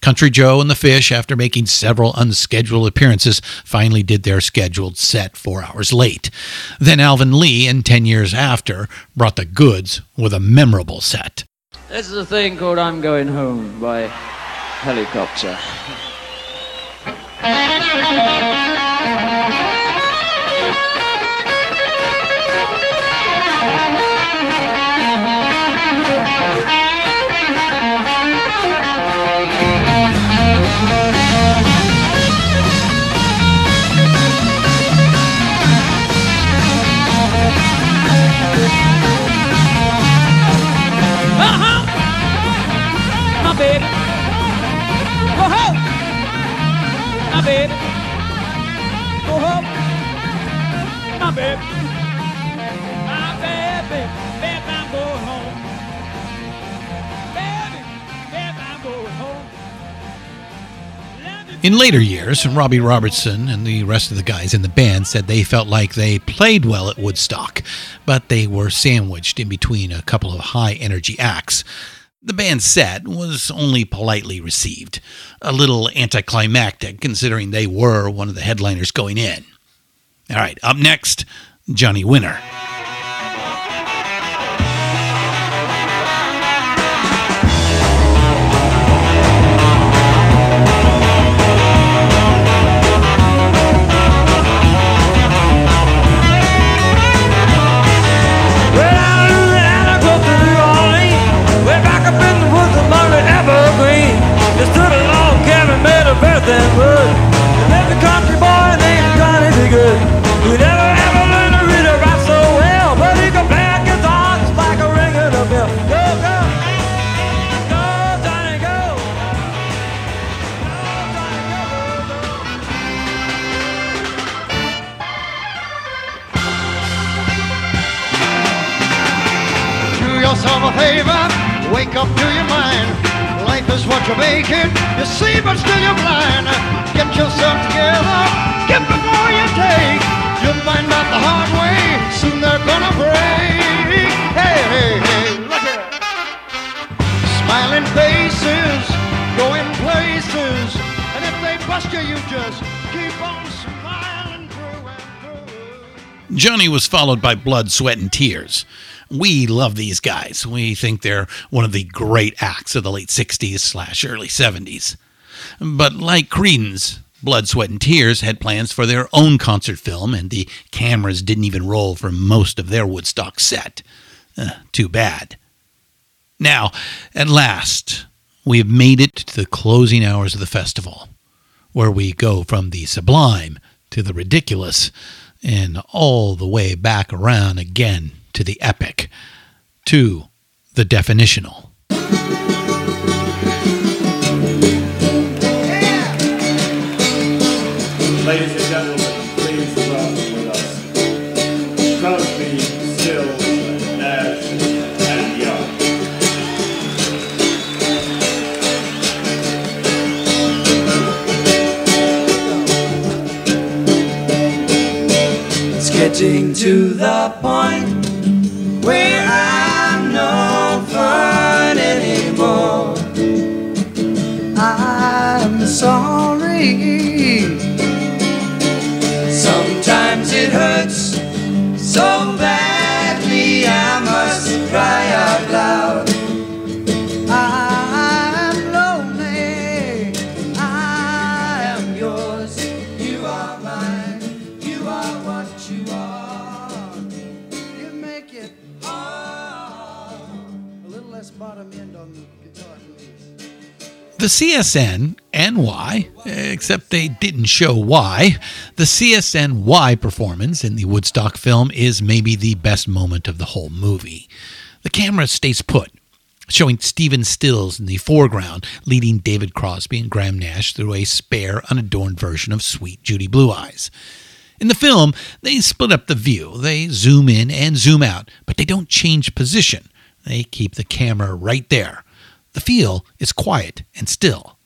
Country Joe and the Fish, after making several unscheduled appearances, finally did their scheduled set four hours late. Then Alvin Lee, and 10 years after, brought the goods with a memorable set. This is a thing called I'm Going Home by Helicopter. Go home. My. My baby. I'm going home. Baby, I'm going home. In later years, Robbie Robertson and the rest of the guys in the band said they felt like they played well at Woodstock, but they were sandwiched in between a couple of high energy acts. The band's set was only politely received, a little anticlimactic considering they were one of the headliners going in. All right, up next, Johnny Winter. Followed by Blood, Sweat, and Tears. We love these guys. We think they're one of the great acts of the late 60s slash early 70s. But like Creedence, Blood, Sweat, and Tears had plans for their own concert film, and the cameras didn't even roll for most of their Woodstock set. Uh, too bad. Now, at last, we have made it to the closing hours of the festival, where we go from the sublime to the ridiculous and all the way back around again to the epic, to the definitional. Ladies getting to the point where I'm no fun anymore. I'm sorry. Sometimes it hurts so badly I must cry out The CSN and why, except they didn't show why, the CSN Y performance in the Woodstock film is maybe the best moment of the whole movie. The camera stays put, showing Stephen Stills in the foreground, leading David Crosby and Graham Nash through a spare, unadorned version of Suite Judy Blue Eyes. In the film, they split up the view. They zoom in and zoom out, but they don't change position. They keep the camera right there. The feel is quiet and still.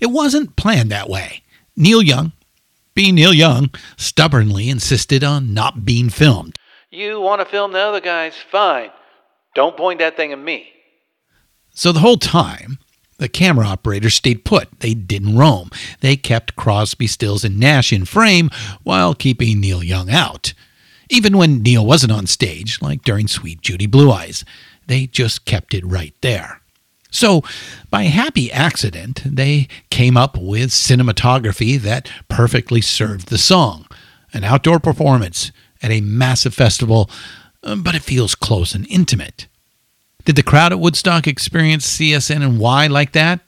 It wasn't planned that way. Neil Young, being Neil Young, stubbornly insisted on not being filmed. You want to film the other guys? Fine. Don't point that thing at me. So the whole time, the camera operators stayed put. They didn't roam. They kept Crosby, Stills, and Nash in frame while keeping Neil Young out. Even when Neil wasn't on stage, like during Suite Judy Blue Eyes, they just kept it right there. So, by happy accident, they came up with cinematography that perfectly served the song. An outdoor performance at a massive festival, uh, but it feels close and intimate. Did the crowd at Woodstock experience CSN and Y like that?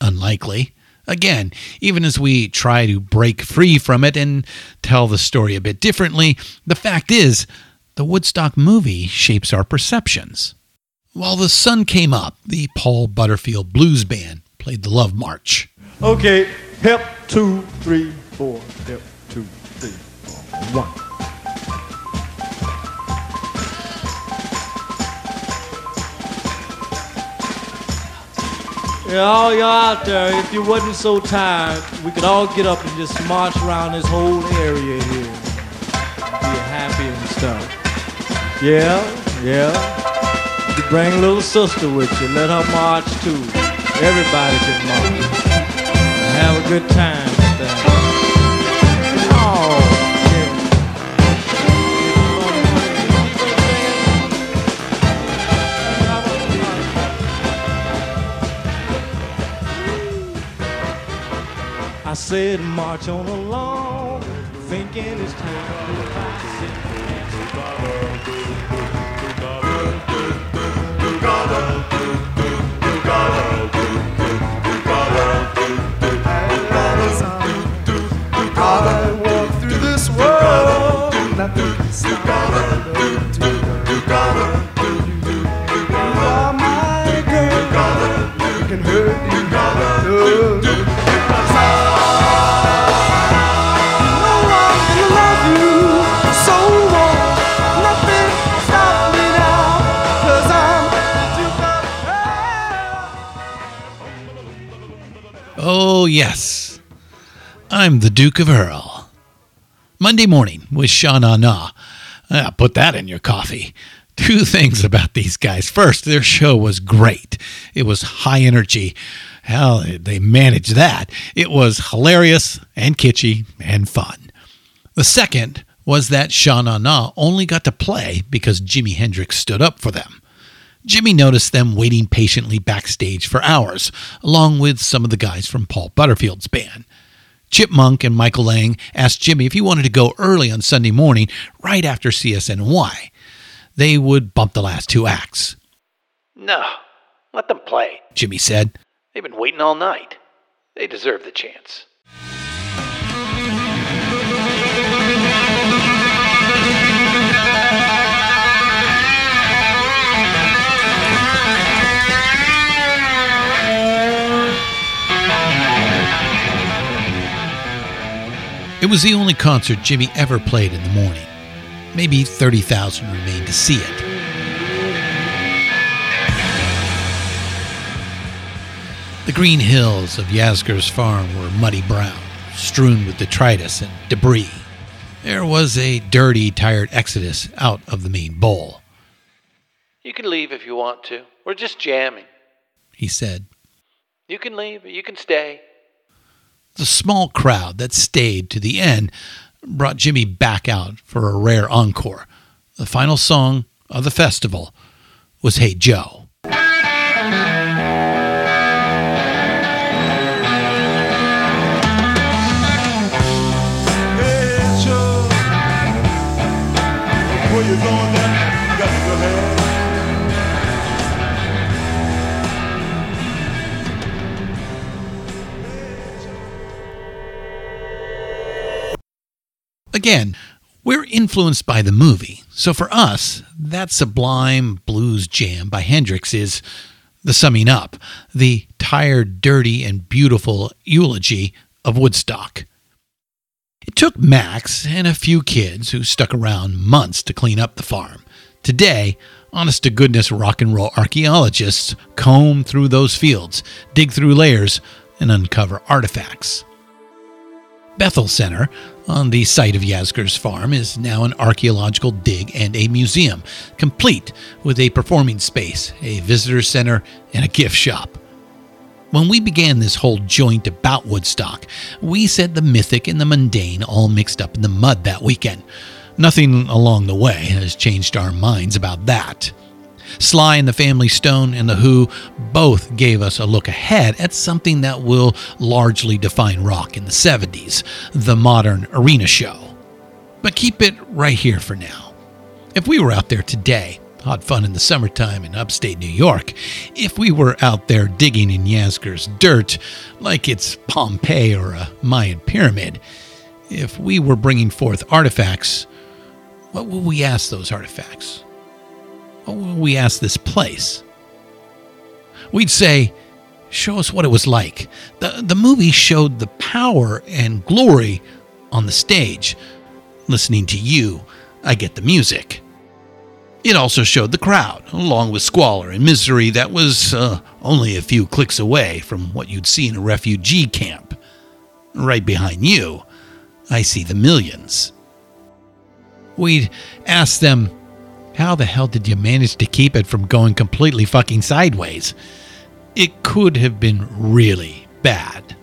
Unlikely. Again, even as we try to break free from it and tell the story a bit differently, the fact is, the Woodstock movie shapes our perceptions. While the sun came up, the Paul Butterfield Blues Band played the Love March. Okay, hip, two, three, four. Hip, two, three, four. One. Yeah, all y'all out there, if you wasn't so tired, we could all get up and just march around this whole area here. Be happy and stuff. Yeah, yeah. Bring little sister with you, let her march too. Everybody can march. And have a good time. Oh, I said march on along, thinking it's time Oh, yes. I'm the Duke of Earl. Monday morning with Sha Na Na. Ah, put that in your coffee. Two things about these guys. First, their show was great. It was high energy. Hell, they managed that. It was hilarious and kitschy and fun. The second was that Sha Na Na only got to play because Jimi Hendrix stood up for them. Jimi noticed them waiting patiently backstage for hours, along with some of the guys from Paul Butterfield's band. Chip Monck and Michael Lang asked Jimi if he wanted to go early on Sunday morning, right after CSNY. They would bump the last two acts. No, let them play. Jimi said, They've been waiting all night. They deserve the chance. It was the only concert Jimi ever played in the morning. Maybe 30,000 remained to see it. The green hills of Yasgur's farm were muddy brown, strewn with detritus and debris. There was a dirty, tired exodus out of the main bowl, You can leave if you want to. We're just jamming. he said. You can leave, or you can stay. The small crowd that stayed to the end brought Jimi back out for a rare encore. The final song of the festival was Hey Joe. Where you going? You got to go. Again, we're influenced by the movie, so for us, that sublime blues jam by Hendrix is the summing up, the tired, dirty, and beautiful eulogy of Woodstock. It took Max and a few kids who stuck around months to clean up the farm. Today, honest to goodness rock and roll archaeologists comb through those fields, dig through layers, and uncover artifacts. Bethel Center, on the site of Yasgur's farm, is now an archaeological dig and a museum, complete with a performing space, a visitor center, and a gift shop. When we began this whole joint about Woodstock, we said the mythic and the mundane all mixed up in the mud that weekend. Nothing along the way has changed our minds about that. Sly and the Family Stone and The Who both gave us a look ahead at something that will largely define rock in the 70s the modern arena show. But keep it right here for now. If we were out there today, hot fun in the summertime in upstate New York, if we were out there digging in Yasgur's dirt like it's Pompeii or a Mayan pyramid, if we were bringing forth artifacts, what would we ask those artifacts? Would we ask this place? We'd say, Show us what it was like. The, the movie showed the power and glory on the stage. Listening to you, I get the music. It also showed the crowd, along with squalor and misery that was uh, only a few clicks away from what you'd see in a refugee camp. Right behind you, I see the millions. We'd ask them, How the hell did you manage to keep it from going completely fucking sideways? It could have been really bad.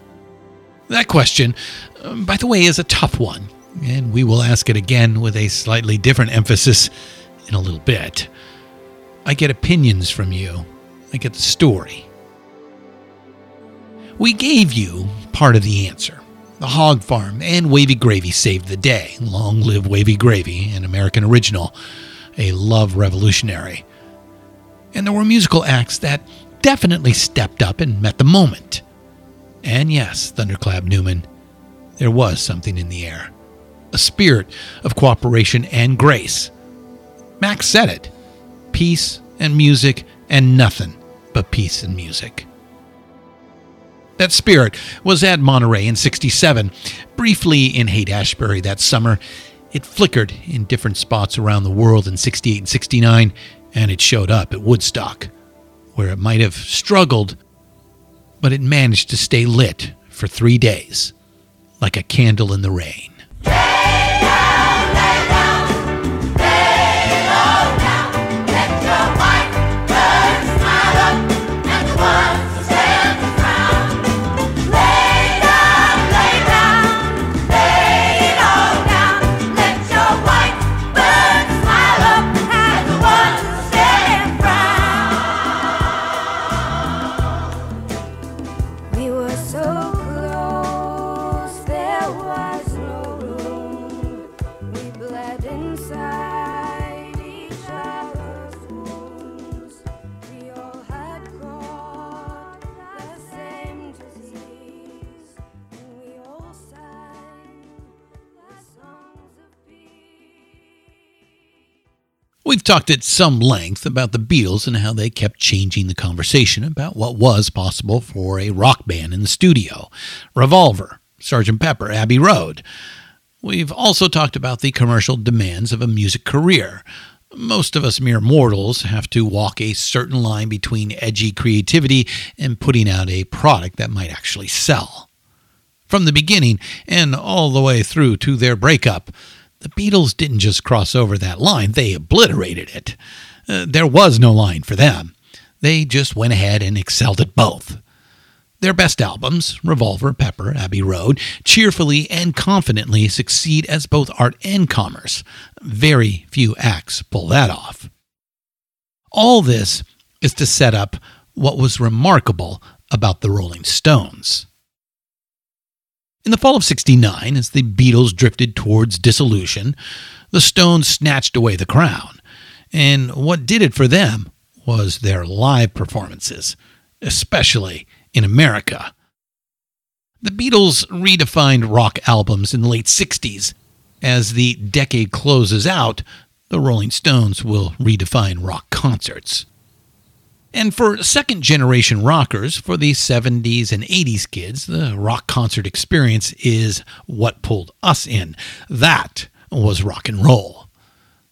That question, um, by the way, is a tough one, and we will ask it again with a slightly different emphasis in a little bit. I get opinions from you, I get the story. We gave you part of the answer. The hog farm and Wavy Gravy saved the day. Long live Wavy Gravy, an American original, a love revolutionary. And there were musical acts that definitely stepped up and met the moment. And yes, Thunderclap Newman, there was something in the air a spirit of cooperation and grace. Max said it peace and music and nothing but peace and music. That spirit was at Monterey in 67. Briefly in Haight Ashbury that summer, it flickered in different spots around the world in 68 and 69, and it showed up at Woodstock, where it might have struggled, but it managed to stay lit for three days, like a candle in the rain. We've talked at some length about the Beatles and how they kept changing the conversation about what was possible for a rock band in the studio Revolver, Sgt. Pepper, Abbey Road. We've also talked about the commercial demands of a music career. Most of us mere mortals have to walk a certain line between edgy creativity and putting out a product that might actually sell. From the beginning and all the way through to their breakup, the Beatles didn't just cross over that line, they obliterated it. Uh, there was no line for them. They just went ahead and excelled at both. Their best albums, Revolver, Pepper, Abbey Road, cheerfully and confidently succeed as both art and commerce. Very few acts pull that off. All this is to set up what was remarkable about the Rolling Stones. In the fall of 69, as the Beatles drifted towards dissolution, the Stones snatched away the crown. And what did it for them was their live performances, especially in America. The Beatles redefined rock albums in the late 60s. As the decade closes out, the Rolling Stones will redefine rock concerts. And for second generation rockers, for the 70s and 80s kids, the rock concert experience is what pulled us in. That was rock and roll.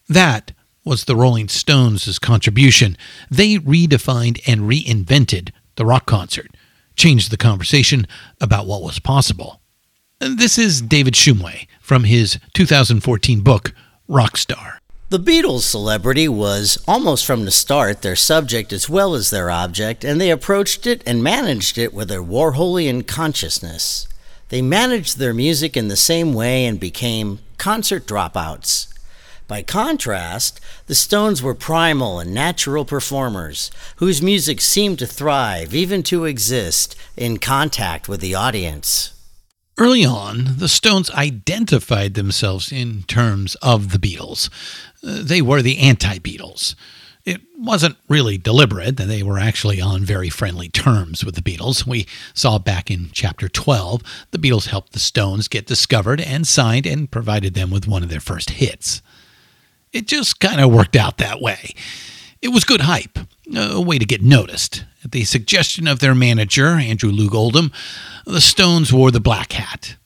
That was the Rolling Stones' contribution. They redefined and reinvented the rock concert, changed the conversation about what was possible. This is David Shumway from his 2014 book, Rockstar. The Beatles' celebrity was, almost from the start, their subject as well as their object, and they approached it and managed it with a Warholian consciousness. They managed their music in the same way and became concert dropouts. By contrast, the Stones were primal and natural performers whose music seemed to thrive, even to exist, in contact with the audience. Early on, the Stones identified themselves in terms of the Beatles. They were the anti Beatles. It wasn't really deliberate, and they were actually on very friendly terms with the Beatles. We saw back in chapter 12, the Beatles helped the Stones get discovered and signed and provided them with one of their first hits. It just kind of worked out that way. It was good hype, a way to get noticed. At the suggestion of their manager, Andrew Loog Oldham, the Stones wore the black hat.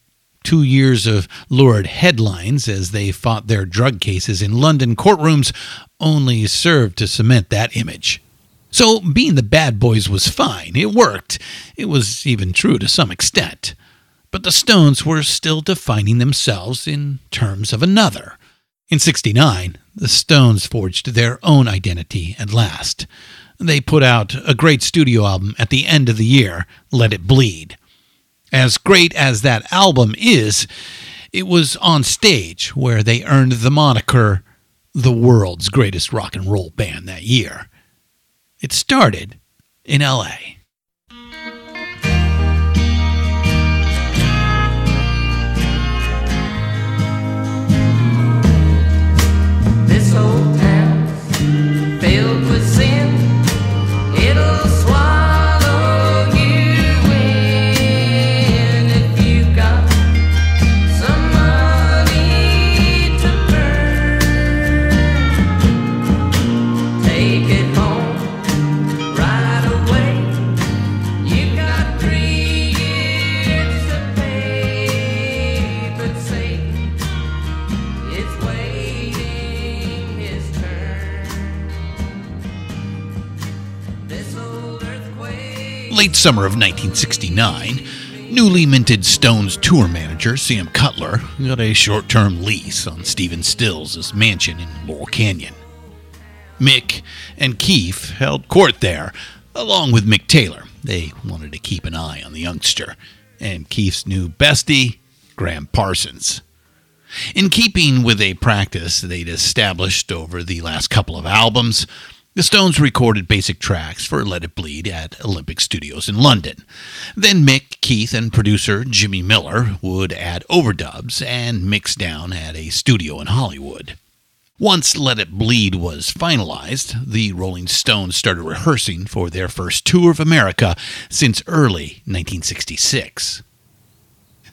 Two years of lurid headlines as they fought their drug cases in London courtrooms only served to cement that image. So, being the bad boys was fine. It worked. It was even true to some extent. But the Stones were still defining themselves in terms of another. In 69, the Stones forged their own identity at last. They put out a great studio album at the end of the year, Let It Bleed. As great as that album is, it was on stage where they earned the moniker the world's greatest rock and roll band that year. It started in LA. Summer of 1969, newly minted Stones tour manager Sam Cutler got a short term lease on Stephen Stills' mansion in Laurel Canyon. Mick and Keith held court there, along with Mick Taylor. They wanted to keep an eye on the youngster, and Keith's new bestie, Gram Parsons. In keeping with a practice they'd established over the last couple of albums, the Stones recorded basic tracks for Let It Bleed at Olympic Studios in London. Then Mick, Keith, and producer Jimmy Miller would add overdubs and mix down at a studio in Hollywood. Once Let It Bleed was finalized, the Rolling Stones started rehearsing for their first tour of America since early 1966.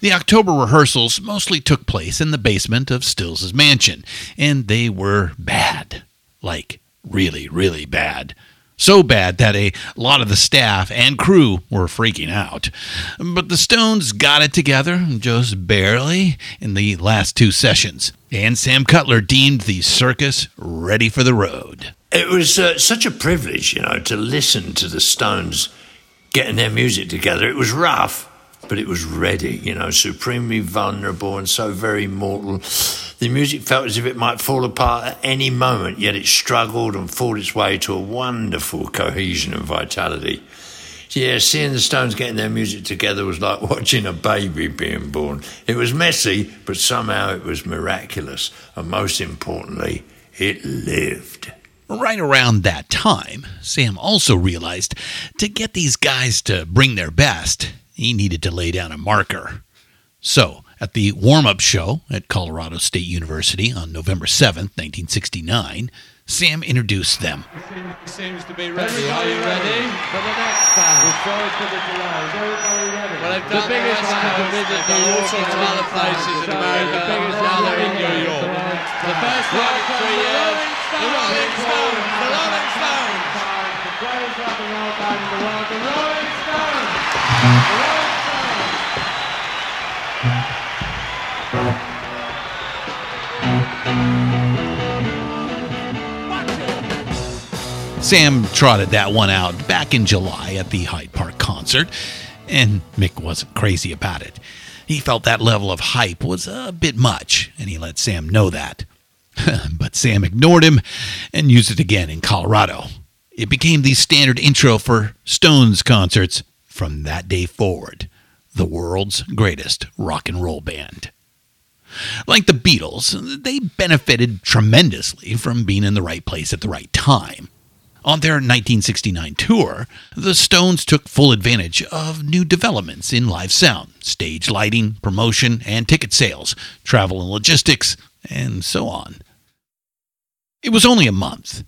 The October rehearsals mostly took place in the basement of Stills' mansion, and they were bad. Like, really, really bad. So bad that a lot of the staff and crew were freaking out. But the Stones got it together, just barely, in the last two sessions, and Sam Cutler deemed the circus ready for the road. It was uh, such a privilege, you know, to listen to the Stones getting their music together. It was rough, but it was ready, you know, supremely vulnerable and so very mortal. The music felt as if it might fall apart at any moment, yet it struggled and fought its way to a wonderful cohesion and vitality. Yeah, seeing the Stones getting their music together was like watching a baby being born. It was messy, but somehow it was miraculous. And most importantly, it lived. Right around that time, Sam also realized to get these guys to bring their best, he needed to lay down a marker. So, at the warm up show at Colorado State University on November 7th, 1969, Sam introduced them. Seems to be ready. Are you ready? For the next band. We're sorry for the delay. Is everybody ready? Well, they've done the biggest the band to visit New York, all sorts of other places in America. The biggest now they're in New York. The first one in three years. The Rolling Stones. The Rolling Stones. The greatest rock and roll band in the world. The Rolling Stones. The Rolling Sam trotted that one out back in July at the Hyde Park concert, and Mick wasn't crazy about it. He felt that level of hype was a bit much, and he let Sam know that. but Sam ignored him and used it again in Colorado. It became the standard intro for Stones concerts from that day forward. The world's greatest rock and roll band. Like the Beatles, they benefited tremendously from being in the right place at the right time. On their 1969 tour, the Stones took full advantage of new developments in live sound, stage lighting, promotion, and ticket sales, travel and logistics, and so on. It was only a month.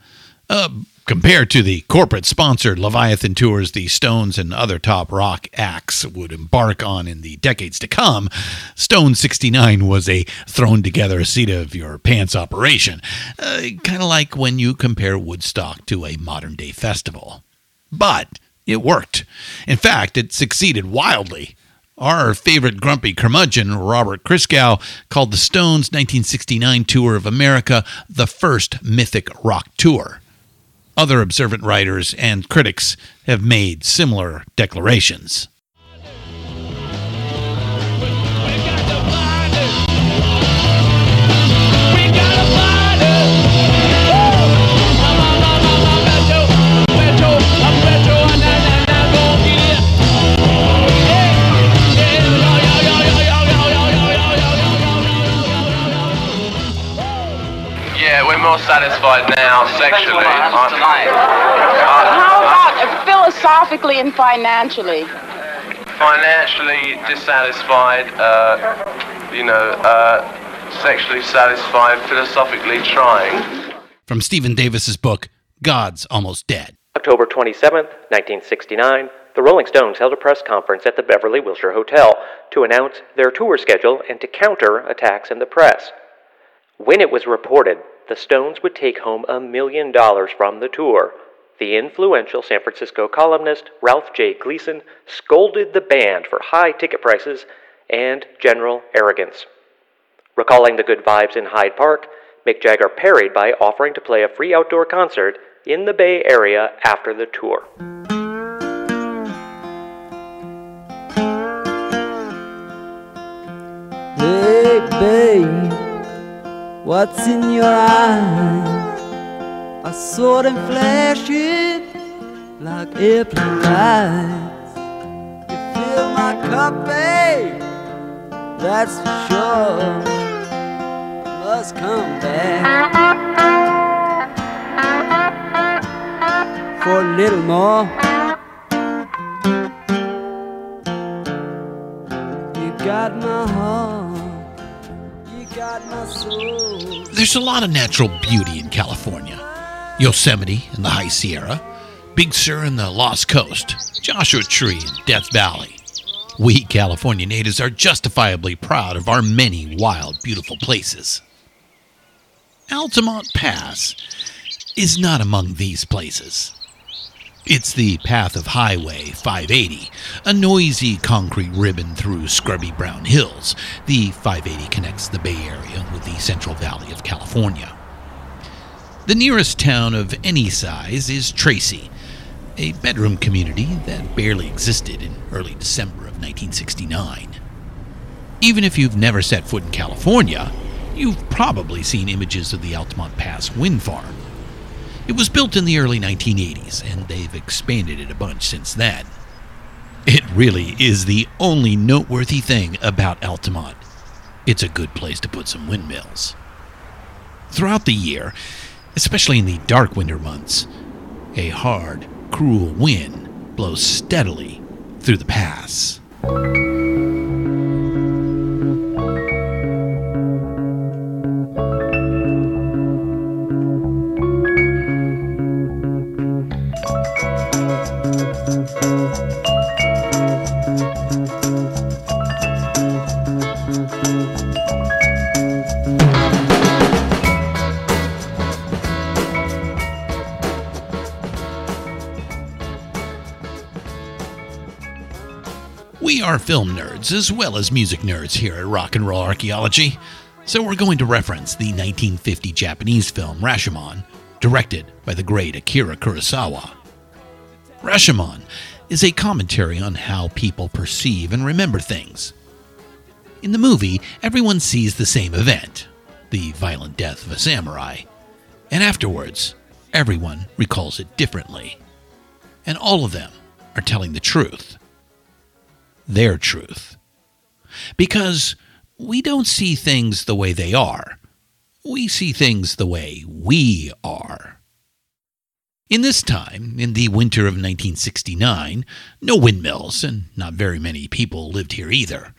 Uh, compared to the corporate sponsored Leviathan tours the Stones and other top rock acts would embark on in the decades to come, Stone 69 was a thrown together seat of your pants operation, uh, kind of like when you compare Woodstock to a modern day festival. But it worked. In fact, it succeeded wildly. Our favorite grumpy curmudgeon, Robert Christgau, called the Stones' 1969 tour of America the first mythic rock tour. Other observant writers and critics have made similar declarations. More satisfied now sexually. aren't? How about philosophically and financially? Financially dissatisfied, uh, you know, uh, sexually satisfied, philosophically trying. From Stephen Davis's book, God's Almost Dead. October 27, 1969, the Rolling Stones held a press conference at the Beverly Wilshire Hotel to announce their tour schedule and to counter attacks in the press. When it was reported the Stones would take home a million dollars from the tour, the influential San Francisco columnist Ralph J. Gleason scolded the band for high ticket prices and general arrogance. Recalling the good vibes in Hyde Park, Mick Jagger parried by offering to play a free outdoor concert in the Bay Area after the tour. Hey, babe, what's in your eyes? I saw them flashing like airplane lights. You fill my cup, babe, that's for sure. Must come back for a little more. You got my heart, There's a lot of natural beauty in California Yosemite and the High Sierra, Big Sur and the Lost Coast, Joshua Tree and Death Valley. We California natives are justifiably proud of our many wild, beautiful places. Altamont Pass is not among these places. It's the path of Highway 580, a noisy concrete ribbon through scrubby brown hills. The 580 connects the Bay Area with the Central Valley of California. The nearest town of any size is Tracy, a bedroom community that barely existed in early December of 1969. Even if you've never set foot in California, you've probably seen images of the Altamont Pass wind farm. It was built in the early 1980s, and they've expanded it a bunch since then. It really is the only noteworthy thing about Altamont. It's a good place to put some windmills. Throughout the year, especially in the dark winter months, a hard, cruel wind blows steadily through the pass. Film nerds as well as music nerds here at Rock and Roll Archaeology, so we're going to reference the 1950 Japanese film Rashomon, directed by the great Akira Kurosawa. Rashomon is a commentary on how people perceive and remember things. In the movie, everyone sees the same event the violent death of a samurai, and afterwards, everyone recalls it differently. And all of them are telling the truth their truth. Because we don't see things the way they are, we see things the way we are. In this time, in the winter of 1969, no windmills, and not very many people lived here either.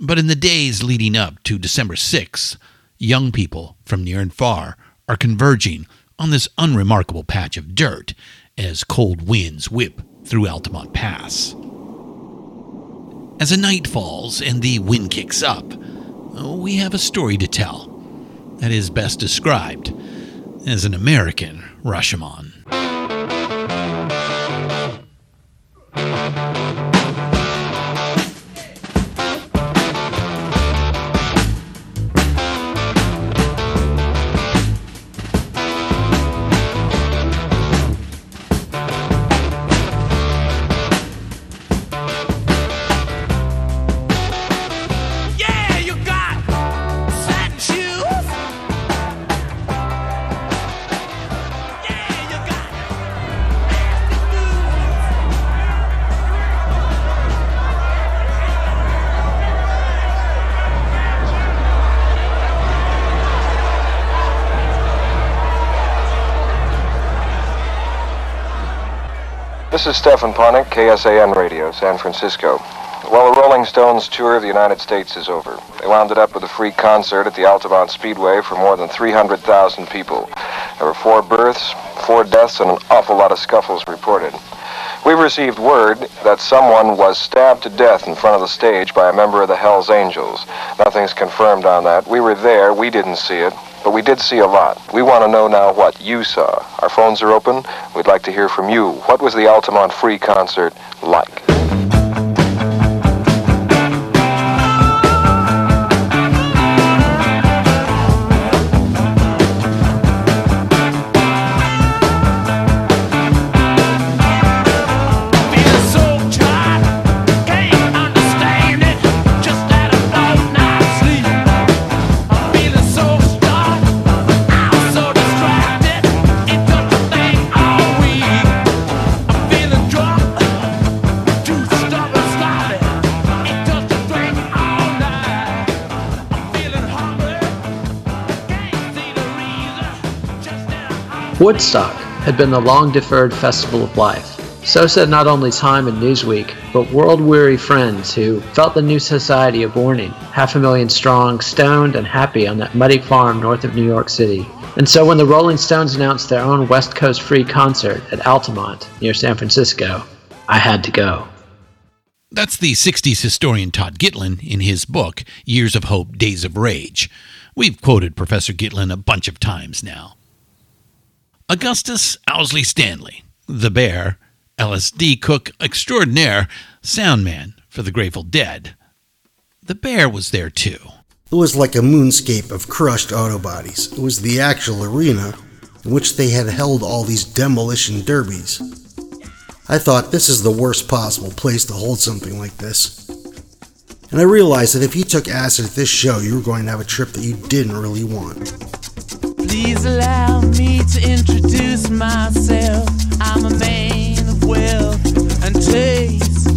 But in the days leading up to December 6th, young people from near and far are converging on this unremarkable patch of dirt as cold winds whip through Altamont Pass. As the night falls and the wind kicks up, we have a story to tell that is best described as an American Rashomon. This is Stefan Ponek, KSAN Radio, San Francisco. Well, the Rolling Stones tour of the United States is over. They wound it up with a free concert at the Altamont Speedway for more than 300,000 people. There were four births, four deaths, and an awful lot of scuffles reported. We've received word that someone was stabbed to death in front of the stage by a member of the Hells Angels. Nothing's confirmed on that. We were there, we didn't see it, but we did see a lot. We want to know now what you saw. Our phones are open. We'd like to hear from you. What was the Altamont Free concert like? Woodstock had been the long deferred festival of life. So said not only Time and Newsweek, but world weary friends who felt the new society of mourning, half a million strong, stoned and happy on that muddy farm north of New York City. And so when the Rolling Stones announced their own West Coast free concert at Altamont near San Francisco, I had to go. That's the 60s historian Todd Gitlin in his book, Years of Hope, Days of Rage. We've quoted Professor Gitlin a bunch of times now. Augustus Owsley Stanley, the bear, LSD cook extraordinaire, sound man for the Grateful Dead. The bear was there too. It was like a moonscape of crushed auto bodies. It was the actual arena in which they had held all these demolition derbies. I thought this is the worst possible place to hold something like this. And I realized that if you took acid at this show, you were going to have a trip that you didn't really want. Please allow me to introduce myself. I'm a man of wealth and taste.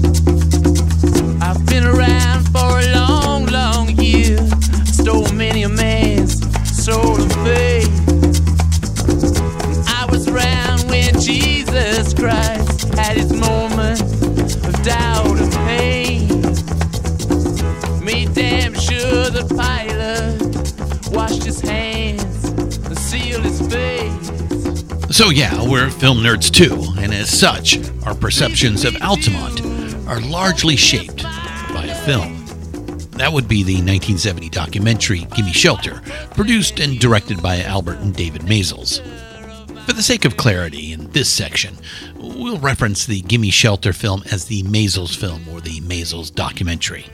I've been around for a long, long year. Stole many a man's soul of faith. I was around when Jesus Christ had his of doubt and pain. Damn sure the Pilate washed his hands So, yeah, we're film nerds too, and as such, our perceptions of Altamont are largely shaped by a film. That would be the 1970 documentary Gimme Shelter, produced and directed by Albert and David Maysles. For the sake of clarity in this section, we'll reference the Gimme Shelter film as the Maysles film or the Maysles documentary.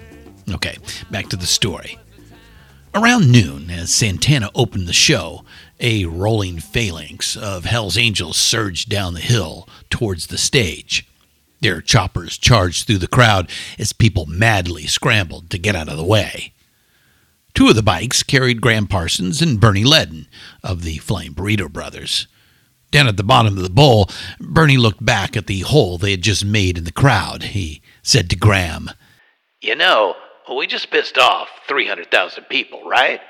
Okay, back to the story. Around noon, as Santana opened the show, a rolling phalanx of Hell's Angels surged down the hill towards the stage. Their choppers charged through the crowd as people madly scrambled to get out of the way. Two of the bikes carried Gram Parsons and Bernie Leadon of the Flying Burrito Brothers. Down at the bottom of the bowl, Bernie looked back at the hole they had just made in the crowd. He said to Gram, You know, we just pissed off 300,000 people, right?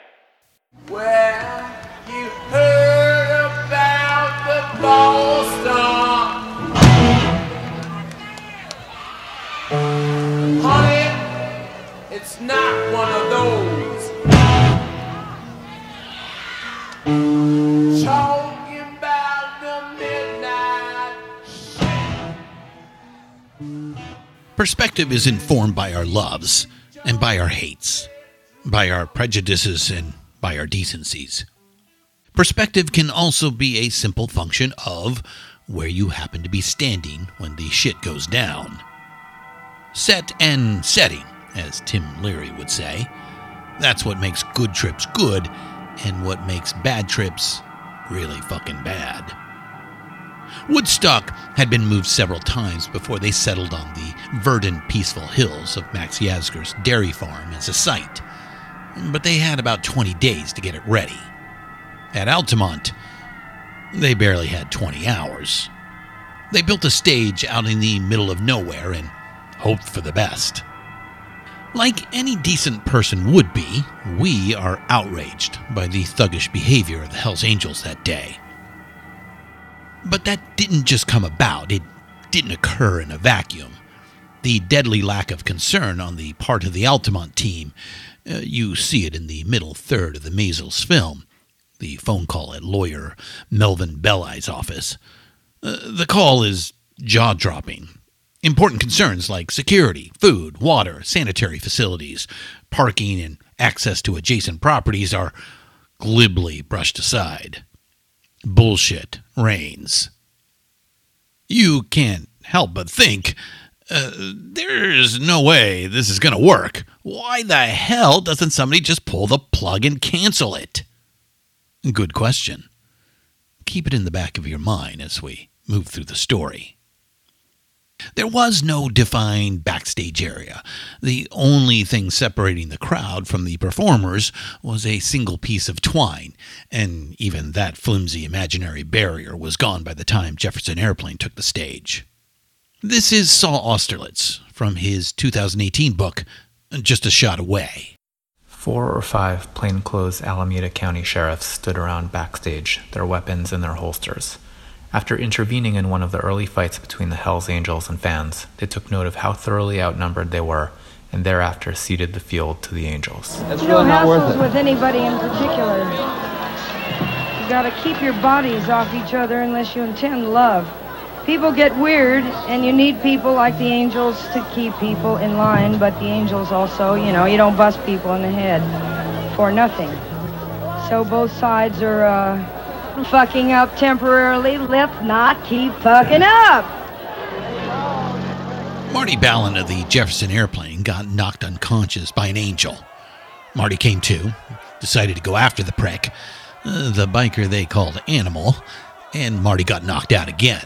Well, you heard about the Boston. Honey, it's not one of those. Talking about the midnight. Perspective is informed by our loves and by our hates, by our prejudices and by our decencies. Perspective can also be a simple function of where you happen to be standing when the shit goes down. Set and setting, as Tim Leary would say. That's what makes good trips good and what makes bad trips really fucking bad. Woodstock had been moved several times before they settled on the verdant, peaceful hills of Max Yasgur's dairy farm as a site, but they had about 20 days to get it ready. At Altamont, they barely had 20 hours. They built a stage out in the middle of nowhere and hoped for the best. Like any decent person would be, we are outraged by the thuggish behavior of the Hells Angels that day. But that didn't just come about, it didn't occur in a vacuum. The deadly lack of concern on the part of the Altamont team, uh, you see it in the middle third of the Maysles film, the phone call at lawyer Melvin Belli's office. Uh, the call is jaw dropping. Important concerns like security, food, water, sanitary facilities, parking, and access to adjacent properties are glibly brushed aside. Bullshit reigns. You can't help but think uh, there's no way this is going to work. Why the hell doesn't somebody just pull the plug and cancel it? Good question. Keep it in the back of your mind as we move through the story. There was no defined backstage area. The only thing separating the crowd from the performers was a single piece of twine, and even that flimsy imaginary barrier was gone by the time Jefferson Airplane took the stage. This is Saul Austerlitz from his 2018 book, Just a Shot Away. Four or five plainclothes Alameda County sheriffs stood around backstage, their weapons in their holsters. After intervening in one of the early fights between the Hells Angels and fans, they took note of how thoroughly outnumbered they were and thereafter ceded the field to the Angels. It's no really not worth it. with anybody in particular. You gotta keep your bodies off each other unless you intend love. People get weird, and you need people like the Angels to keep people in line, but the Angels also, you know, you don't bust people in the head for nothing. So both sides are, uh, fucking up temporarily. Let's not keep fucking up. Marty Balin of the Jefferson airplane got knocked unconscious by an angel. Marty came to, decided to go after the prick, uh, the biker they called Animal, and Marty got knocked out again.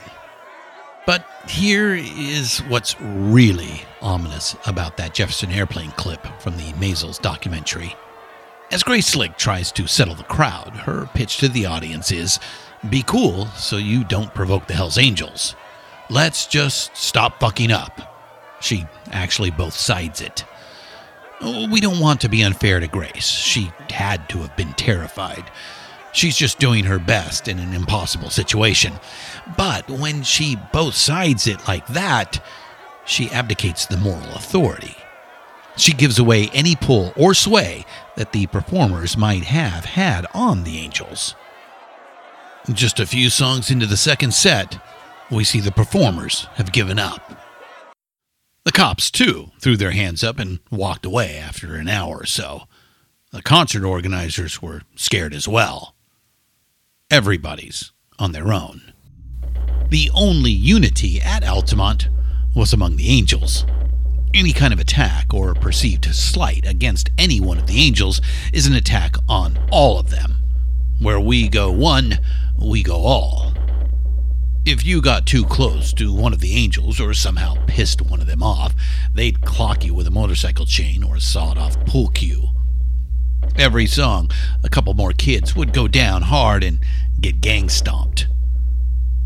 But here is what's really ominous about that Jefferson airplane clip from the Maysles documentary. As Grace Slick tries to settle the crowd, her pitch to the audience is be cool so you don't provoke the Hells Angels. Let's just stop fucking up. She actually both sides it. Oh, we don't want to be unfair to Grace. She had to have been terrified. She's just doing her best in an impossible situation. But when she both sides it like that, she abdicates the moral authority. She gives away any pull or sway that the performers might have had on the Angels. Just a few songs into the second set, we see the performers have given up. The cops, too, threw their hands up and walked away after an hour or so. The concert organizers were scared as well. Everybody's on their own. The only unity at Altamont was among the Angels. Any kind of attack or perceived slight against any one of the angels is an attack on all of them. Where we go one, we go all. If you got too close to one of the angels or somehow pissed one of them off, they'd clock you with a motorcycle chain or a sawed off pool cue. Every song, a couple more kids would go down hard and get gang stomped.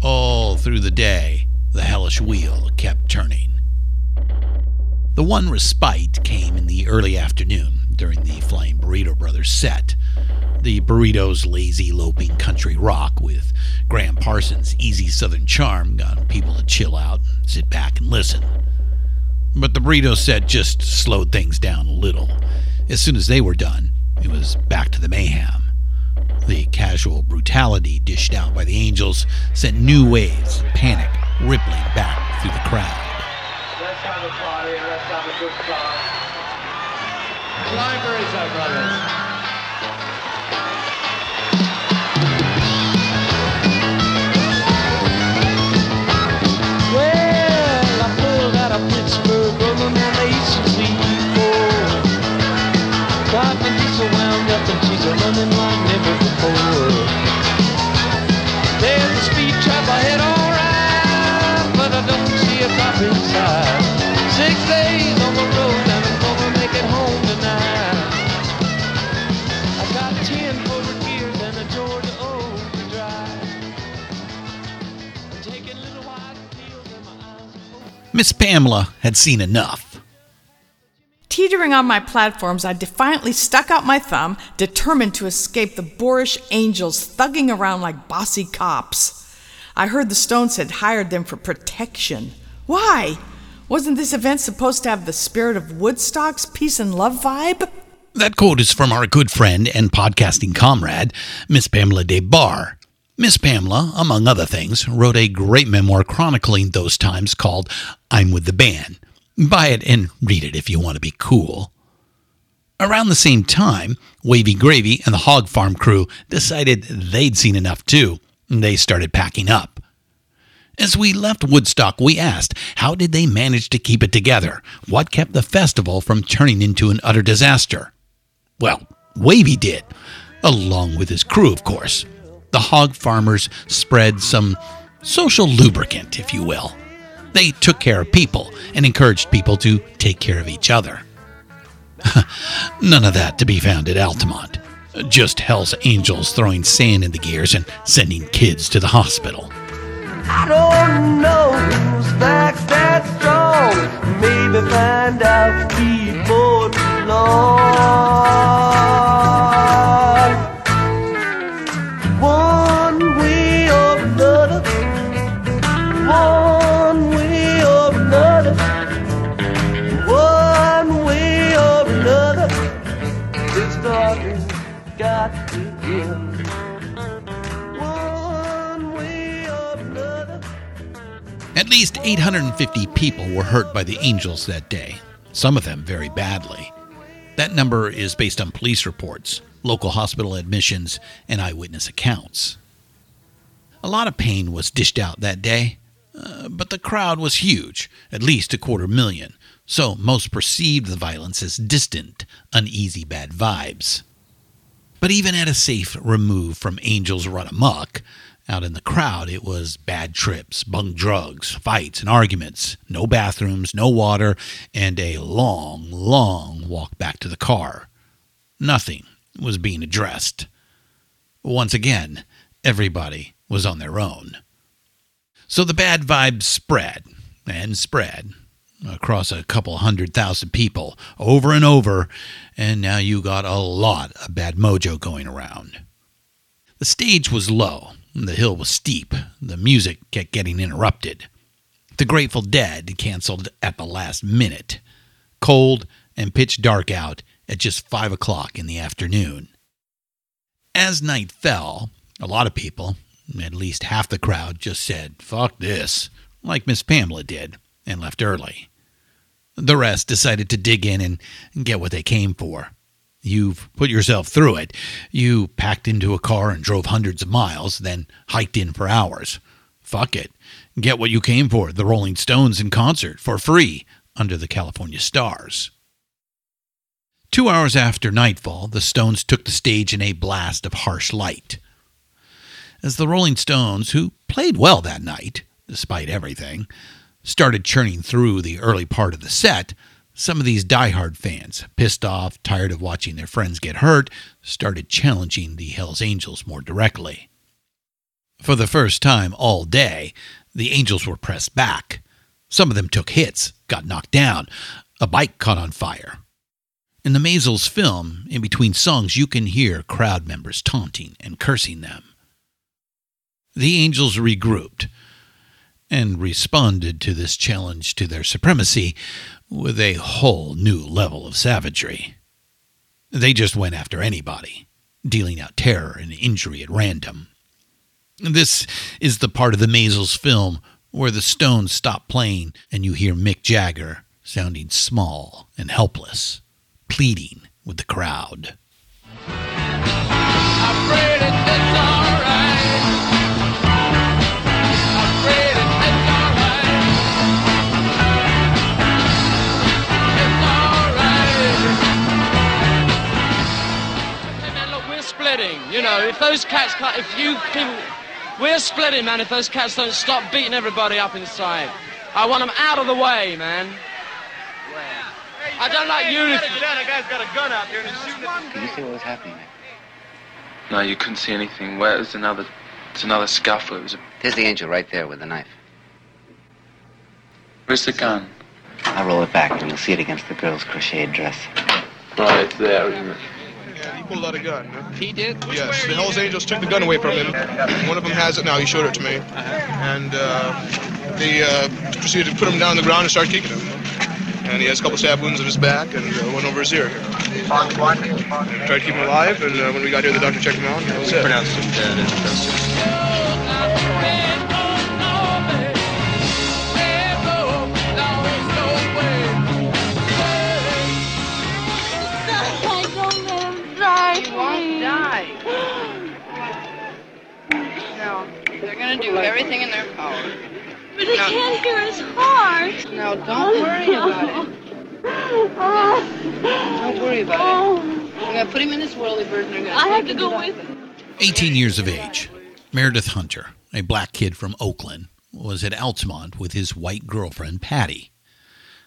All through the day, the hellish wheel kept turning. The one respite came in the early afternoon during the Flying Burrito Brothers set. The Burritos' lazy, loping country rock with Gram Parsons' easy southern charm got people to chill out, sit back, and listen. But the Burrito set just slowed things down a little. As soon as they were done, it was back to the mayhem. The casual brutality dished out by the Angels sent new waves of panic rippling back through the crowd. Libraries, brothers. Well, I cop. Six days on the road and I'm gonna make it home tonight. I got ten forward gears and a Georgia O to drive. I'm taking little white pills and my eyes. Miss Pamela had seen enough. Teetering on my platforms, I defiantly stuck out my thumb, determined to escape the boorish angels thugging around like bossy cops. I heard the Stones had hired them for protection. Why? Wasn't this event supposed to have the spirit of Woodstock's peace and love vibe? That quote is from our good friend and podcasting comrade, Miss Pamela Des Barres. Miss Pamela, among other things, wrote a great memoir chronicling those times called I'm with the Band. Buy it and read it if you want to be cool. Around the same time, Wavy Gravy and the Hog Farm crew decided they'd seen enough too. and They started packing up. As we left Woodstock, we asked, how did they manage to keep it together? What kept the festival from turning into an utter disaster? Well, Wavy did, along with his crew, of course. The hog farmers spread some social lubricant, if you will. They took care of people and encouraged people to take care of each other. None of that to be found at Altamont. Just Hell's Angels throwing sand in the gears and sending kids to the hospital. I don't know whose back's that strong. Maybe find out before too long. Least 850 people were hurt by the Angels that day, some of them very badly. That number is based on police reports, local hospital admissions, and eyewitness accounts. A lot of pain was dished out that day, uh, but the crowd was huge, at least a quarter million, so most perceived the violence as distant, uneasy bad vibes. But even at a safe remove from Angels Run Amok, out in the crowd, it was bad trips, bung drugs, fights, and arguments, no bathrooms, no water, and a long, long walk back to the car. Nothing was being addressed. Once again, everybody was on their own. So the bad vibes spread and spread across a couple hundred thousand people over and over, and now you got a lot of bad mojo going around. The stage was low, the hill was steep, the music kept getting interrupted. The Grateful Dead canceled at the last minute. Cold and pitch dark out at just five o'clock in the afternoon. As night fell, a lot of people, at least half the crowd, just said, fuck this, like Miss Pamela did, and left early. The rest decided to dig in and get what they came for. You've put yourself through it. You packed into a car and drove hundreds of miles, then hiked in for hours. Fuck it. Get what you came for the Rolling Stones in concert for free under the California stars. Two hours after nightfall, the Stones took the stage in a blast of harsh light. As the Rolling Stones, who played well that night, despite everything, started churning through the early part of the set, some of these diehard fans, pissed off, tired of watching their friends get hurt, started challenging the Hells Angels more directly. For the first time all day, the Angels were pressed back. Some of them took hits, got knocked down, a bike caught on fire. In the Maysles film, in between songs, you can hear crowd members taunting and cursing them. The Angels regrouped and responded to this challenge to their supremacy with a whole new level of savagery. They just went after anybody, dealing out terror and injury at random. This is the part of the Maysles film where the Stones stop playing and you hear Mick Jagger sounding small and helpless, pleading with the crowd. Know, if those cats can't, if you people, we're splitting, man. If those cats don't stop beating everybody up inside, I want them out of the way, man. I don't like unity. That guy's got a gun out there and he's shooting Can you see what was happening there? No, you couldn't see anything. Where was another? It's another scuffle. It was a. There's the angel right there with the knife. Where's the gun? I'll roll it back and you'll see it against the girl's crocheted dress. Right, it's there, isn't it? He pulled out a gun. He did? Yes, the Hells Angels took the gun away from him. One of them has it now. He showed it to me, and uh, they uh, proceeded to put him down on the ground and start kicking him. And he has a couple stab wounds in his back and uh, one over his ear. And tried to keep him alive, and uh, when we got here, the doctor checked him out. And that was it. Die. No, they're gonna do everything in their power. But he No. can't hear his heart. No, don't worry about it. Don't worry about it. I'm gonna put him in this whirly bird and they're gonna I have take to him go with doctor. 18 years of age, Meredith Hunter, a black kid from Oakland, was at Altamont with his white girlfriend, Patty.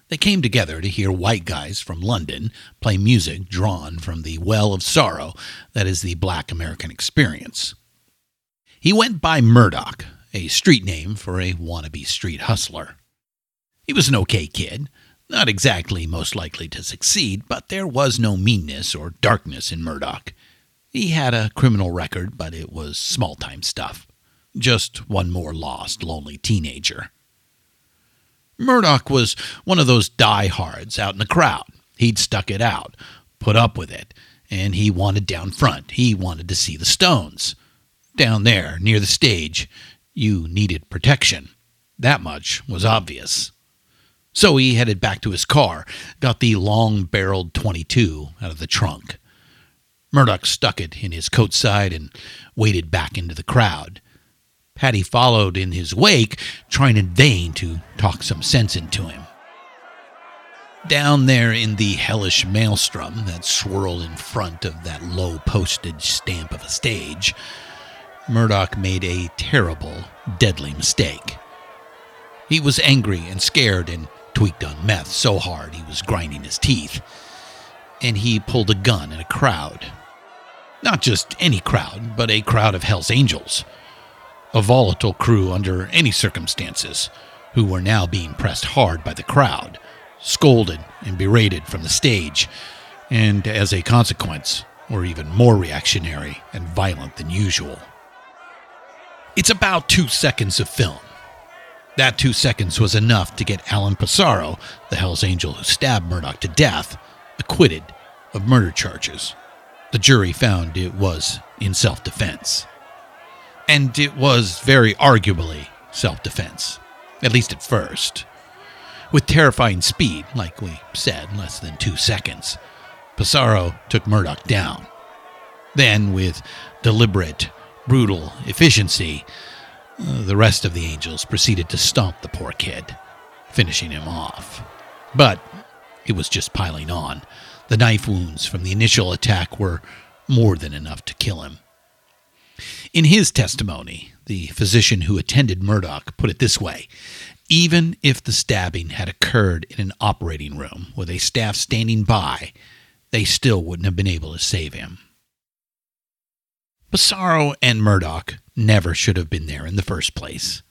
They came together to hear white guys from London play music drawn from the well of sorrow that is the black American experience. He went by Murdoch, a street name for a wannabe street hustler. He was an okay kid, not exactly most likely to succeed, but there was no meanness or darkness in Murdoch. He had a criminal record, but it was small time stuff. Just one more lost, lonely teenager. Murdoch was one of those diehards out in the crowd. He'd stuck it out, put up with it, and he wanted down front. He wanted to see the Stones. Down there, near the stage, you needed protection. That much was obvious. So he headed back to his car, got the long barreled 22 out of the trunk. Murdoch stuck it in his coat side and waded back into the crowd. Patty followed in his wake, trying in vain to talk some sense into him. Down there in the hellish maelstrom that swirled in front of that low postage stamp of a stage, Murdoch made a terrible, deadly mistake. He was angry and scared and tweaked on meth so hard he was grinding his teeth. And he pulled a gun in a crowd. Not just any crowd, but a crowd of Hell's Angels. A volatile crew under any circumstances, who were now being pressed hard by the crowd, scolded and berated from the stage, and as a consequence, were even more reactionary and violent than usual. It's about two seconds of film. That two seconds was enough to get Alan Passaro, the Hells Angel who stabbed Murdoch to death, acquitted of murder charges. The jury found it was in self defense. And it was very arguably self defense, at least at first. With terrifying speed, like we said, less than two seconds, Passaro took Murdoch down. Then, with deliberate, brutal efficiency, uh, the rest of the angels proceeded to stomp the poor kid, finishing him off. But it was just piling on. The knife wounds from the initial attack were more than enough to kill him. In his testimony, the physician who attended Murdoch put it this way even if the stabbing had occurred in an operating room with a staff standing by, they still wouldn't have been able to save him. Passaro and Murdoch never should have been there in the first place.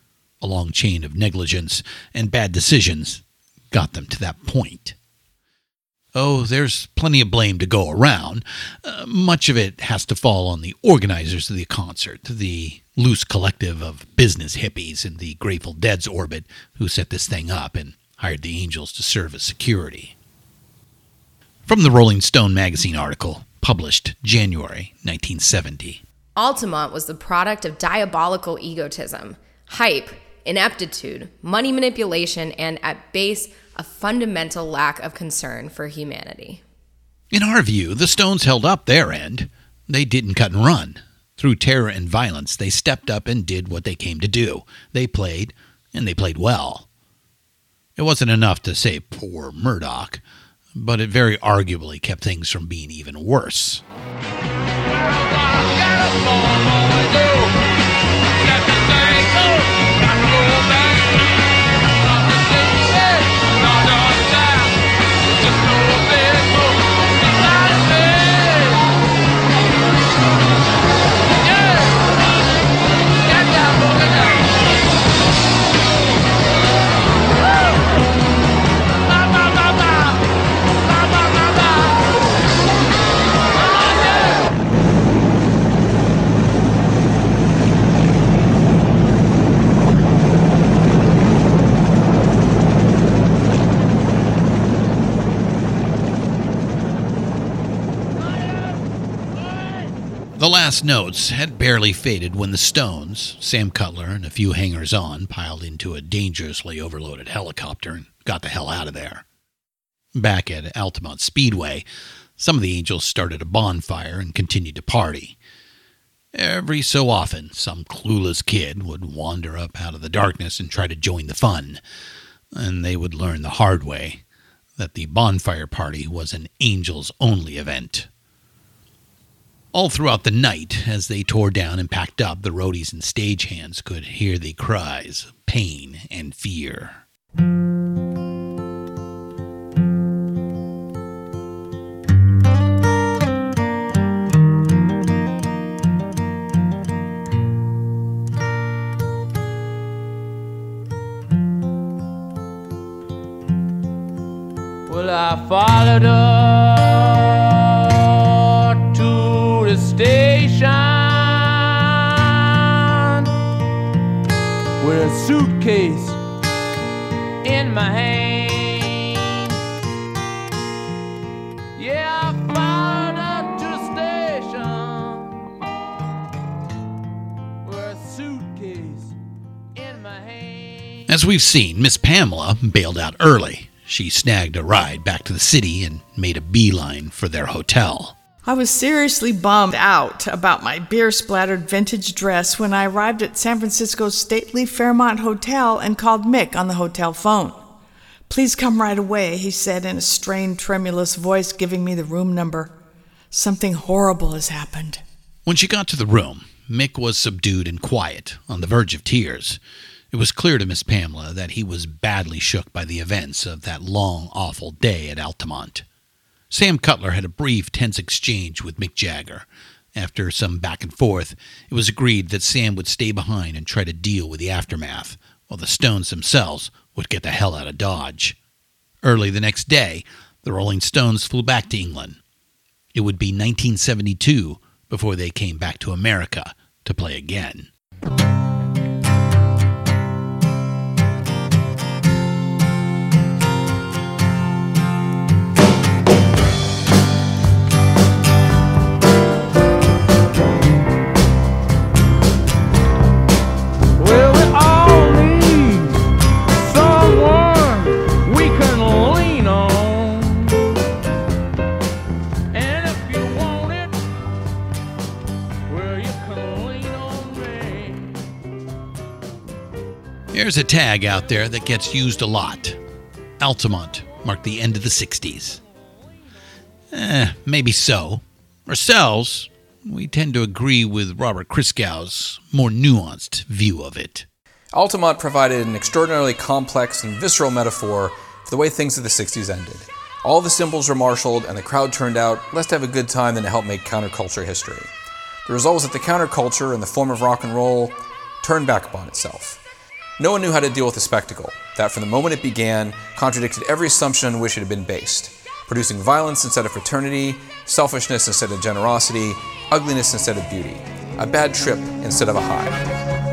A long chain of negligence and bad decisions got them to that point. Oh, there's plenty of blame to go around. Uh, much of it has to fall on the organizers of the concert, the loose collective of business hippies in the Grateful Dead's orbit who set this thing up and hired the Angels to serve as security. From the Rolling Stone magazine article, published January 1970. Altamont was the product of diabolical egotism, hype, ineptitude, money manipulation, and at base, a fundamental lack of concern for humanity. In our view, the Stones held up their end. They didn't cut and run. Through terror and violence, they stepped up and did what they came to do. They played, and they played well. It wasn't enough to say poor Murdoch, but it very arguably kept things from being even worse. Notes had barely faded when the Stones, Sam Cutler, and a few hangers on piled into a dangerously overloaded helicopter and got the hell out of there. Back at Altamont Speedway, some of the Angels started a bonfire and continued to party. Every so often, some clueless kid would wander up out of the darkness and try to join the fun, and they would learn the hard way that the bonfire party was an Angels only event. All throughout the night, as they tore down and packed up, the roadies and stagehands could hear the cries of pain and fear. Well, I followed the station with a suitcase in my hand. Yeah, I followed her to the station with a suitcase in my hand. As we've seen, Miss Pamela bailed out early. She snagged a ride back to the city and made a beeline for their hotel. I was seriously bummed out about my beer splattered vintage dress when I arrived at San Francisco's stately Fairmont Hotel and called Mick on the hotel phone. Please come right away, he said in a strained, tremulous voice, giving me the room number. Something horrible has happened. When she got to the room, Mick was subdued and quiet, on the verge of tears. It was clear to Miss Pamela that he was badly shook by the events of that long, awful day at Altamont. Sam Cutler had a brief, tense exchange with Mick Jagger. After some back and forth, it was agreed that Sam would stay behind and try to deal with the aftermath, while the Stones themselves would get the hell out of Dodge. Early the next day, the Rolling Stones flew back to England. It would be 1972 before they came back to America to play again. Me. There's a tag out there that gets used a lot. Altamont marked the end of the 60s. Eh, maybe so. Ourselves, we tend to agree with Robert Christgau's more nuanced view of it. Altamont provided an extraordinarily complex and visceral metaphor for the way things of the 60s ended. All the symbols were marshaled, and the crowd turned out less to have a good time than to help make counterculture history. The result was that the counterculture, in the form of rock and roll, turned back upon itself. No one knew how to deal with the spectacle, that from the moment it began contradicted every assumption on which it had been based, producing violence instead of fraternity, selfishness instead of generosity, ugliness instead of beauty, a bad trip instead of a high.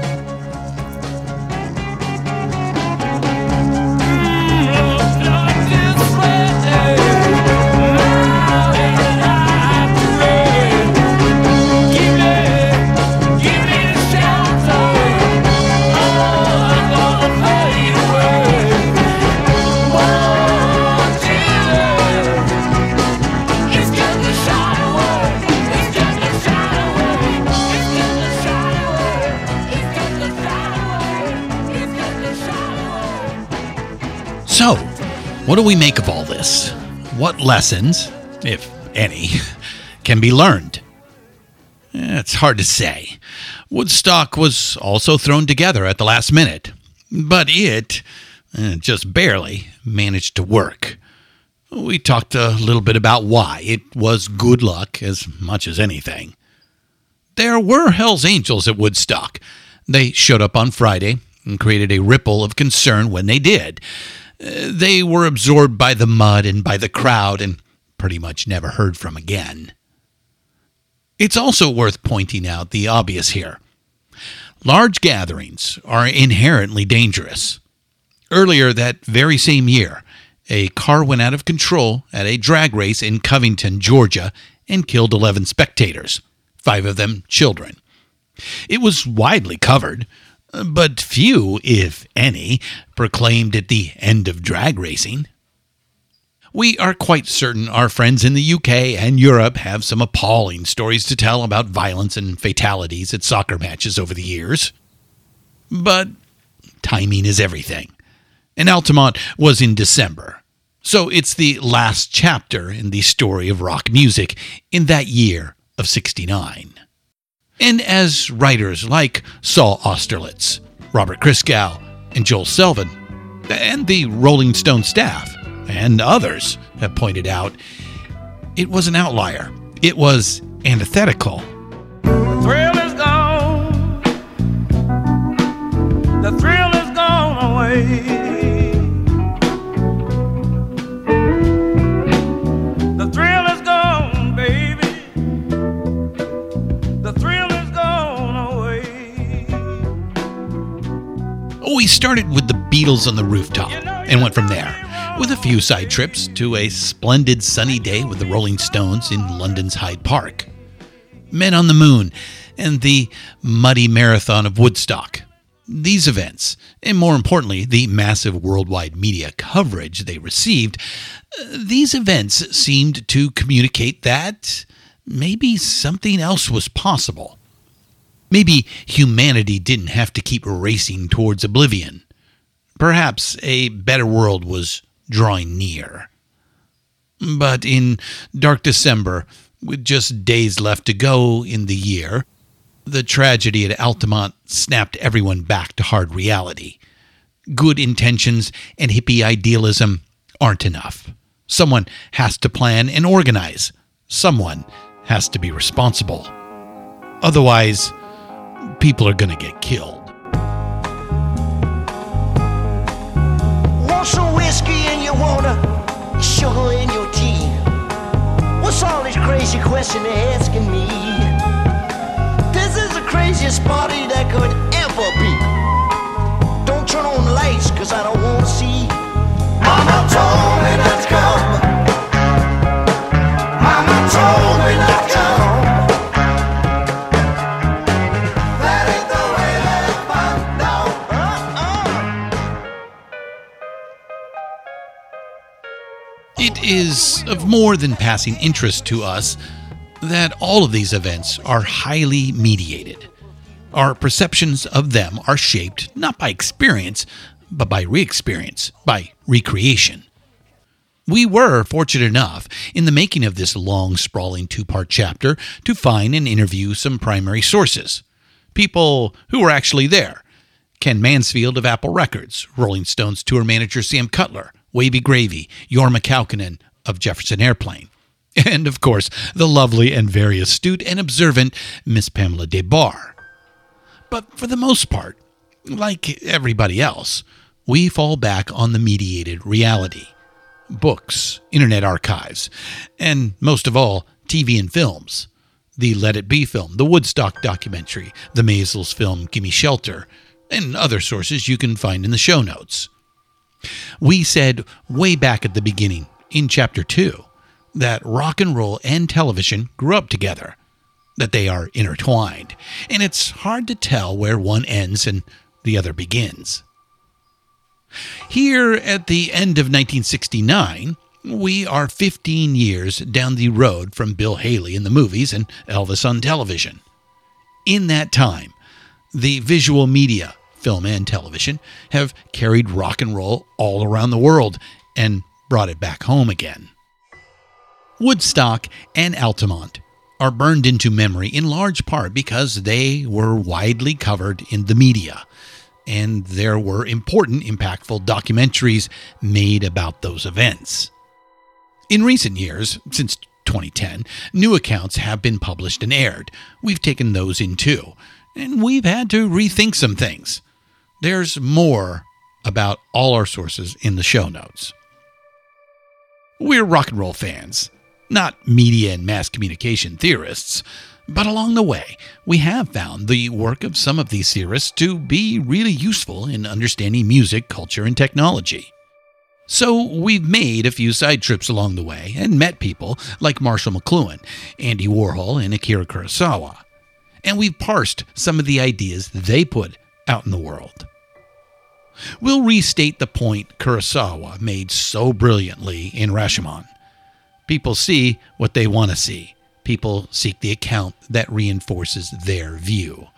What do we make of all this? What lessons, if any, can be learned? It's hard to say. Woodstock was also thrown together at the last minute, but it, eh, just barely, managed to work. We talked a little bit about why. It was good luck as much as anything. There were Hell's Angels at Woodstock. They showed up on Friday and created a ripple of concern when they did. They were absorbed by the mud and by the crowd and pretty much never heard from again. It's also worth pointing out the obvious here. Large gatherings are inherently dangerous. Earlier that very same year, a car went out of control at a drag race in Covington, Georgia, and killed 11 spectators, five of them children. It was widely covered, but few, if any, proclaimed at the end of drag racing. We are quite certain our friends in the UK and Europe have some appalling stories to tell about violence and fatalities at soccer matches over the years. But timing is everything. And Altamont was in December. So it's the last chapter in the story of rock music in that year of 69. And as writers like Saul Austerlitz, Robert Christgau, and Joel Selvin, and the Rolling Stone staff, and others have pointed out, it was an outlier. It was antithetical. The started with the Beatles on the rooftop and went from there, with a few side trips to a splendid sunny day with the Rolling Stones in London's Hyde Park, Men on the Moon, and the muddy marathon of Woodstock. These events, and more importantly, the massive worldwide media coverage they received, uh, these events seemed to communicate that maybe something else was possible. Maybe humanity didn't have to keep racing towards oblivion. Perhaps a better world was drawing near. But in dark December, with just days left to go in the year, the tragedy at Altamont snapped everyone back to hard reality. Good intentions and hippie idealism aren't enough. Someone has to plan and organize. Someone has to be responsible. Otherwise, people are going to get killed. Want some whiskey in your water, sugar in your tea. What's all this crazy question they're asking me? This is the craziest party that could is of more than passing interest to us that all of these events are highly mediated. Our perceptions of them are shaped not by experience, but by re experience, by recreation. We were fortunate enough in the making of this long, sprawling two part chapter to find and interview some primary sources. People who were actually there Ken Mansfield of Apple Records, Rolling Stones tour manager Sam Cutler, Wavy Gravy, Jorma Kaukonen of Jefferson Airplane, and of course, the lovely and very astute and observant Miss Pamela Des Barres. But for the most part, like everybody else, we fall back on the mediated reality books, internet archives, and most of all, TV and films. The Let It Be film, the Woodstock documentary, the Maysles film Gimme Shelter, and other sources you can find in the show notes. We said way back at the beginning, in chapter 2, that rock and roll and television grew up together, that they are intertwined, and it's hard to tell where one ends and the other begins. Here at the end of 1969, we are 15 years down the road from Bill Haley in the movies and Elvis on television. In that time, the visual media, film and television, have carried rock and roll all around the world and brought it back home again. Woodstock and Altamont are burned into memory in large part because they were widely covered in the media, and there were important, impactful documentaries made about those events. In recent years, since 2010, new accounts have been published and aired. We've taken those in too, and we've had to rethink some things. There's more about all our sources in the show notes. We're rock and roll fans, not media and mass communication theorists, but along the way, we have found the work of some of these theorists to be really useful in understanding music, culture, and technology. So we've made a few side trips along the way and met people like Marshall McLuhan, Andy Warhol, and Akira Kurosawa. And we've parsed some of the ideas they put out in the world. We'll restate the point Kurosawa made so brilliantly in Rashomon. People see what they want to see. People seek the account that reinforces their view.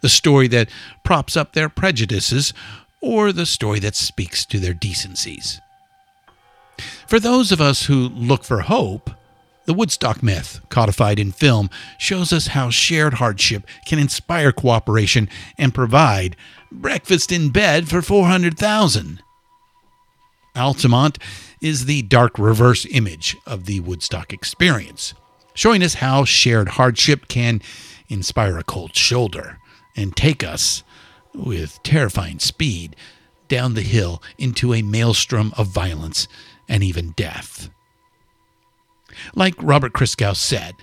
The story that props up their prejudices or the story that speaks to their decencies. For those of us who look for hope, the Woodstock myth, codified in film, shows us how shared hardship can inspire cooperation and provide breakfast in bed for 400,000. Altamont is the dark reverse image of the Woodstock experience, showing us how shared hardship can inspire a cold shoulder and take us, with terrifying speed, down the hill into a maelstrom of violence and even death. Like Robert Christgau said,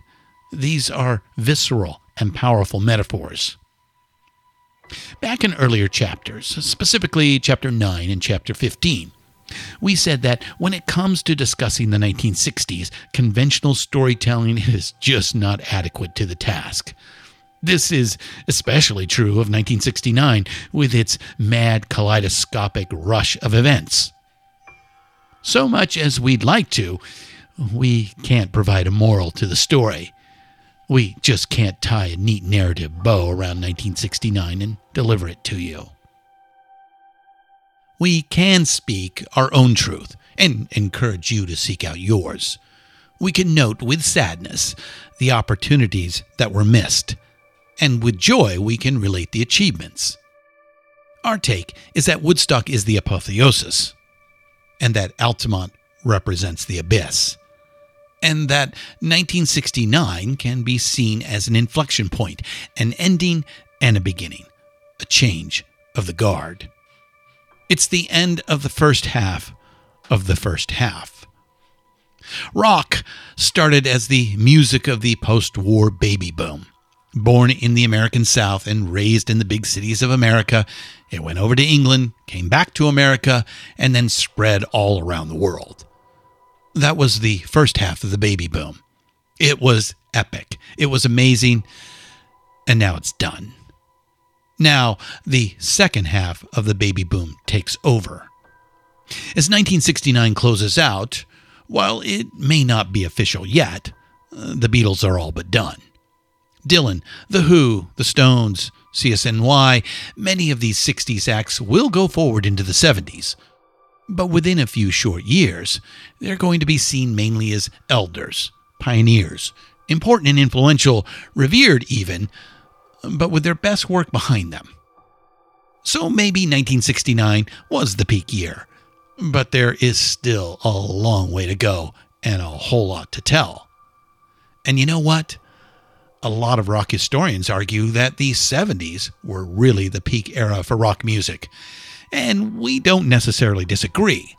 these are visceral and powerful metaphors. Back in earlier chapters, specifically chapter 9 and chapter 15, we said that when it comes to discussing the 1960s, conventional storytelling is just not adequate to the task. This is especially true of 1969 with its mad kaleidoscopic rush of events. So much as we'd like to, we can't provide a moral to the story. We just can't tie a neat narrative bow around 1969 and deliver it to you. We can speak our own truth and encourage you to seek out yours. We can note with sadness the opportunities that were missed, and with joy we can relate the achievements. Our take is that Woodstock is the apotheosis, and that Altamont represents the abyss, and that 1969 can be seen as an inflection point, an ending and a beginning, a change of the guard. It's the end of the first half of the first half. Rock started as the music of the post war baby boom. Born in the American South and raised in the big cities of America, it went over to England, came back to America, and then spread all around the world. That was the first half of the baby boom. It was epic, it was amazing, and now it's done. Now, the second half of the baby boom takes over. As 1969 closes out, while it may not be official yet, uh, the Beatles are all but done. Dylan, The Who, The Stones, CSNY, many of these 60s acts will go forward into the 70s. But within a few short years, they're going to be seen mainly as elders, pioneers, important and influential, revered even, but with their best work behind them. So maybe 1969 was the peak year, but there is still a long way to go and a whole lot to tell. And you know what? A lot of rock historians argue that the 70s were really the peak era for rock music, and we don't necessarily disagree.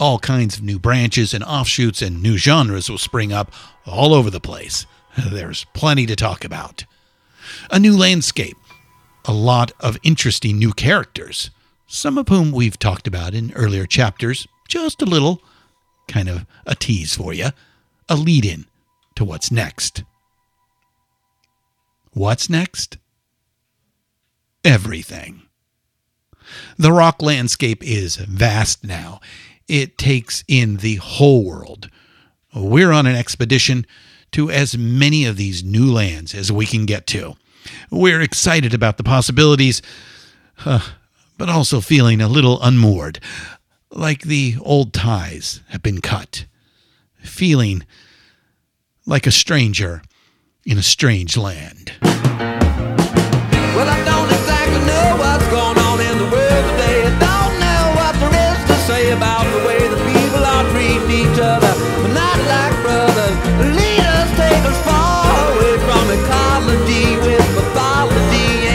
All kinds of new branches and offshoots and new genres will spring up all over the place. There's plenty to talk about a new landscape, a lot of interesting new characters, some of whom we've talked about in earlier chapters, just a little, kind of a tease for you, a lead in to what's next. What's next? Everything. The rock landscape is vast now. It takes in the whole world. We're on an expedition to as many of these new lands as we can get to. We're excited about the possibilities, uh, but also feeling a little unmoored, like the old ties have been cut, feeling like a stranger in a strange land. about the way the people are treating each other, but not like brothers. Lead us, take us far away from ecology with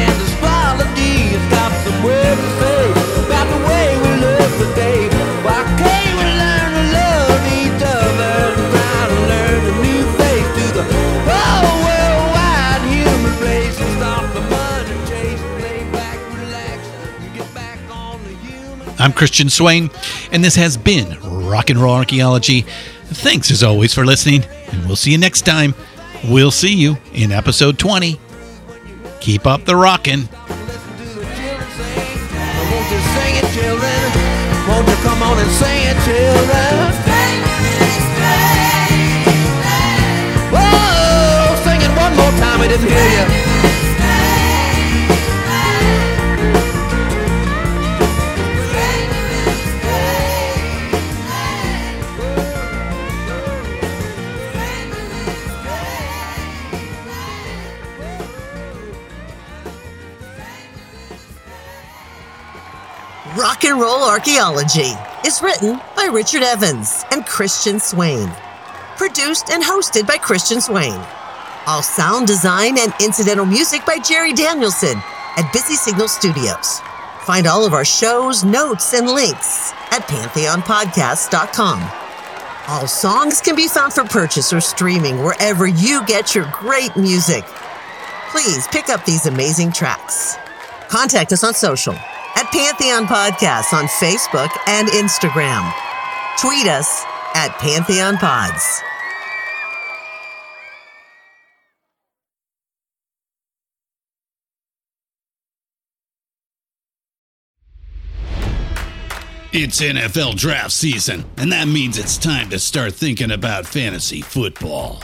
and astrology. It's got some words to say about the way we live today. Why can't we learn to love each other and try to learn a new face to the whole worldwide human race and stop the money chase, back, relax, and get back on the human. I'm Christian Swain and this has been Rock and Roll Archaeology. Thanks as always for listening, and we'll see you next time. We'll see you in episode 20. Keep up the rockin'. Won't you come on and sing it, children? Sing it one more time, I didn't hear you. And Roll Archaeology is written by Richard Evans and Christian Swain. Produced and hosted by Christian Swain. All sound design and incidental music by Jerry Danielson at Busy Signal Studios. Find all of our shows, notes, and links at pantheonpodcast.com. All songs can be found for purchase or streaming wherever you get your great music. Please pick up these amazing tracks. Contact us on social at Pantheon Podcasts on Facebook and Instagram. Tweet us at Pantheon Pods. It's NFL draft season, and that means it's time to start thinking about fantasy football.